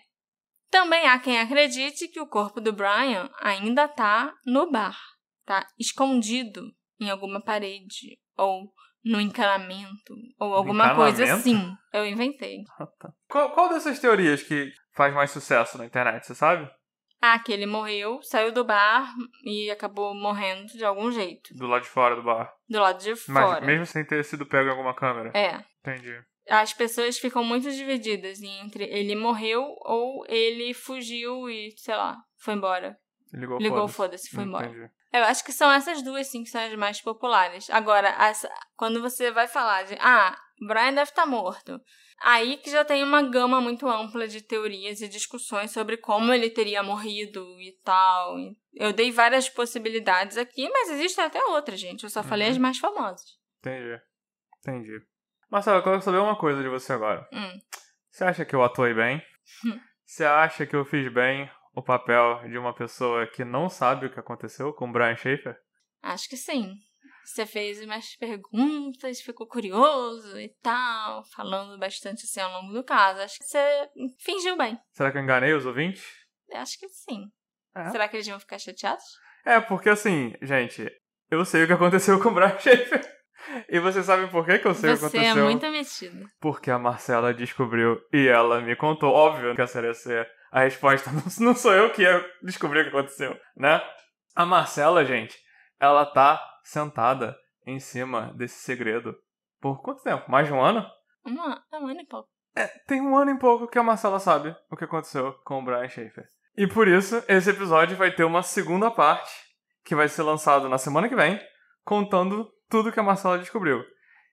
Também há quem acredite que o corpo do Brian ainda tá no bar, tá escondido em alguma parede ou no encanamento ou alguma coisa assim. Eu inventei. [LAUGHS] Qual, qual dessas teorias que faz mais sucesso na internet, você sabe? Ah, que ele morreu, saiu do bar e acabou morrendo de algum jeito, Do lado de fora do bar. do lado de Mas fora. mesmo sem ter sido pego em alguma câmera. É. Entendi. As pessoas ficam muito divididas entre ele morreu ou ele fugiu e, sei lá, foi embora. Ligou, Ligou foda-se. foda-se, foi embora. Entendi. Eu acho que são essas duas, sim, que são as mais populares. Agora, as- quando você vai falar de, ah, Brian deve estar morto. Aí que já tem uma gama muito ampla de teorias e discussões sobre como ele teria morrido e tal. Eu dei várias possibilidades aqui, mas existem até outras, gente. Eu só falei Uhum. as mais famosas. Entendi. Entendi. Marcelo, eu quero saber uma coisa de você agora. Hum. Você acha que eu atuei bem? Hum. Você acha que eu fiz bem o papel de uma pessoa que não sabe o que aconteceu com o Brian Schaefer? Acho que sim. Você fez umas perguntas, ficou curioso e tal, falando bastante assim ao longo do caso. Acho que você fingiu bem. Será que eu enganei os ouvintes? Acho que sim. É. Será que eles vão ficar chateados? É, porque assim, gente, eu sei o que aconteceu com o Brian Schaefer. E vocês sabem por que, que eu sei o que Você aconteceu? é muito metido. Porque a Marcela descobriu e ela me contou. Óbvio que essa ia ser a resposta. [LAUGHS] Não, sou eu que ia descobrir o que aconteceu, né? A Marcela, gente, ela tá sentada em cima desse segredo. Por quanto tempo? Mais de um ano? Uma, um ano e pouco. Tem um ano e pouco que a Marcela sabe o que aconteceu com o Brian Schaefer. E por isso, esse episódio vai ter uma segunda parte, que vai ser lançado na semana que vem, contando tudo que a Marcela descobriu.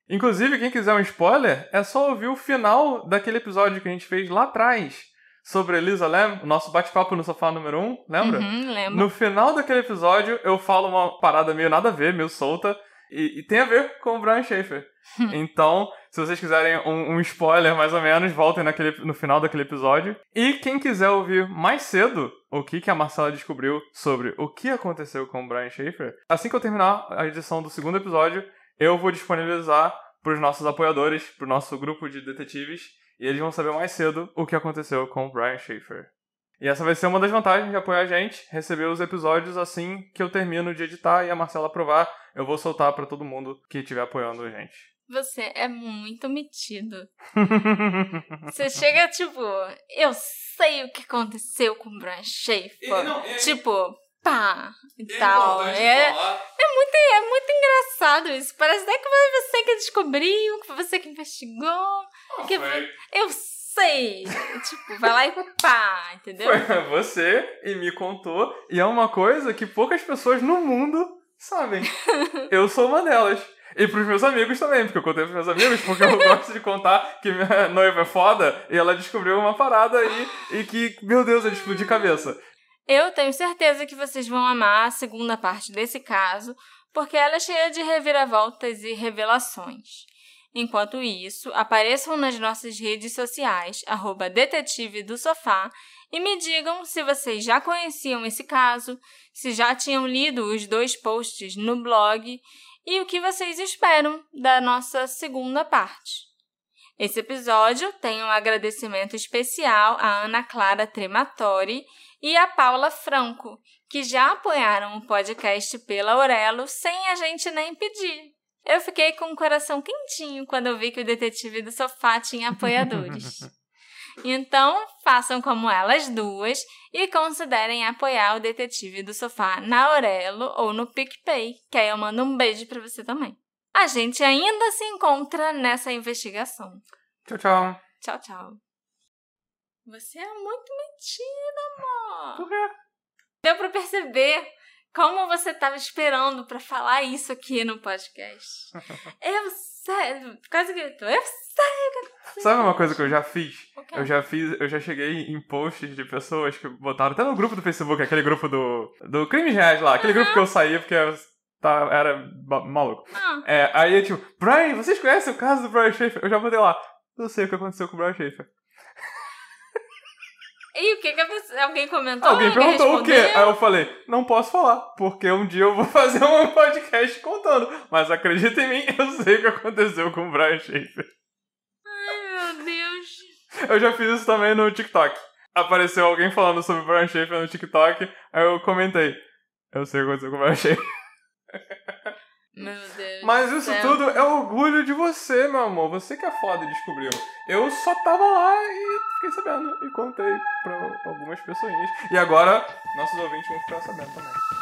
Inclusive, quem quiser um spoiler, é só ouvir o final daquele episódio que a gente fez lá atrás, sobre Elisa Lam, o nosso bate-papo no sofá número 1, lembra? Uhum, lembro. No final daquele episódio, eu falo uma parada meio nada a ver, meio solta, E, e tem a ver com o Brian Schaefer. então, se vocês quiserem um, um, spoiler mais ou menos, voltem naquele, no final daquele episódio. E quem quiser ouvir mais cedo o que, que a Marcela descobriu sobre o que aconteceu com o Brian Schaefer, assim que eu terminar a edição do segundo episódio, eu vou disponibilizar para os nossos apoiadores, para o nosso grupo de detetives, e eles vão saber mais cedo o que aconteceu com o Brian Schaefer. E essa vai ser uma das vantagens de apoiar a gente, receber os episódios assim que eu termino de editar e a Marcela aprovar, eu vou soltar para todo mundo que estiver apoiando a gente. Você é muito metido. [LAUGHS] Você chega tipo, eu sei o que aconteceu com o Brian Schaefer. Não, é... Tipo, pá, e é tal. É, é, muito, é muito engraçado isso. Parece até que foi você que descobriu, que foi você que investigou. Oh, que foi. Eu sei. tipo, vai lá e pá, entendeu? Foi você e me contou. E é uma coisa que poucas pessoas no mundo sabem. [LAUGHS] eu sou uma delas. E pros meus amigos também, porque eu contei pros meus amigos, porque eu [LAUGHS] gosto de contar que minha [LAUGHS] noiva é foda e ela descobriu uma parada aí e que, meu Deus, eu explodi cabeça. Eu tenho certeza que vocês vão amar a segunda parte desse caso, porque ela é cheia de reviravoltas e revelações. Enquanto isso, apareçam nas nossas redes sociais, arroba detetive do sofá, e me digam se vocês já conheciam esse caso, se já tinham lido os dois posts no blog e o que vocês esperam da nossa segunda parte. Esse episódio tem um agradecimento especial à Ana Clara Trematori e à Paula Franco, que já apoiaram o podcast pela Aurelo sem a gente nem pedir. Eu fiquei com o coração quentinho quando eu vi que o detetive do sofá tinha apoiadores. [LAUGHS] Então, façam como elas duas e considerem apoiar o detetive do sofá na Aurelo ou no PicPay, que aí eu mando um beijo para você também. A gente ainda se encontra nessa investigação. Tchau, tchau. Tchau, tchau. Você é muito mentira, amor. Por quê? Deu pra perceber como você estava esperando para falar isso aqui no podcast. [LAUGHS] eu sei, quase gritou, eu sei. Sabe uma coisa que eu já fiz? Eu já fiz, eu já cheguei em posts de pessoas que botaram até no grupo do Facebook, aquele grupo do do Crimes Reais lá, aquele uhum. grupo que eu saí porque eu tá, era maluco. Uhum. É, aí tipo, Brian, vocês conhecem o caso do Brian Schaefer? Eu já botei lá. Eu sei o que aconteceu com o Brian Schaefer. E o que, que a pessoa, alguém comentou? Alguém perguntou o quê? Aí eu falei, não posso falar, porque um dia eu vou [LAUGHS] fazer um podcast contando. Mas acredita em mim, [LAUGHS] eu sei o que aconteceu com o Brian Schaefer. Ai, meu Deus. Eu já fiz isso também no TikTok. Apareceu alguém falando sobre o Brian Schaefer no TikTok, aí eu comentei. Eu sei o que aconteceu com o Brian Schaefer. [LAUGHS] Meu Deus. Mas isso céu. tudo é orgulho de você, meu amor. Você que é foda e descobriu. Eu só tava lá e fiquei sabendo. E contei pra algumas pessoas. E agora, nossos ouvintes vão ficar sabendo também.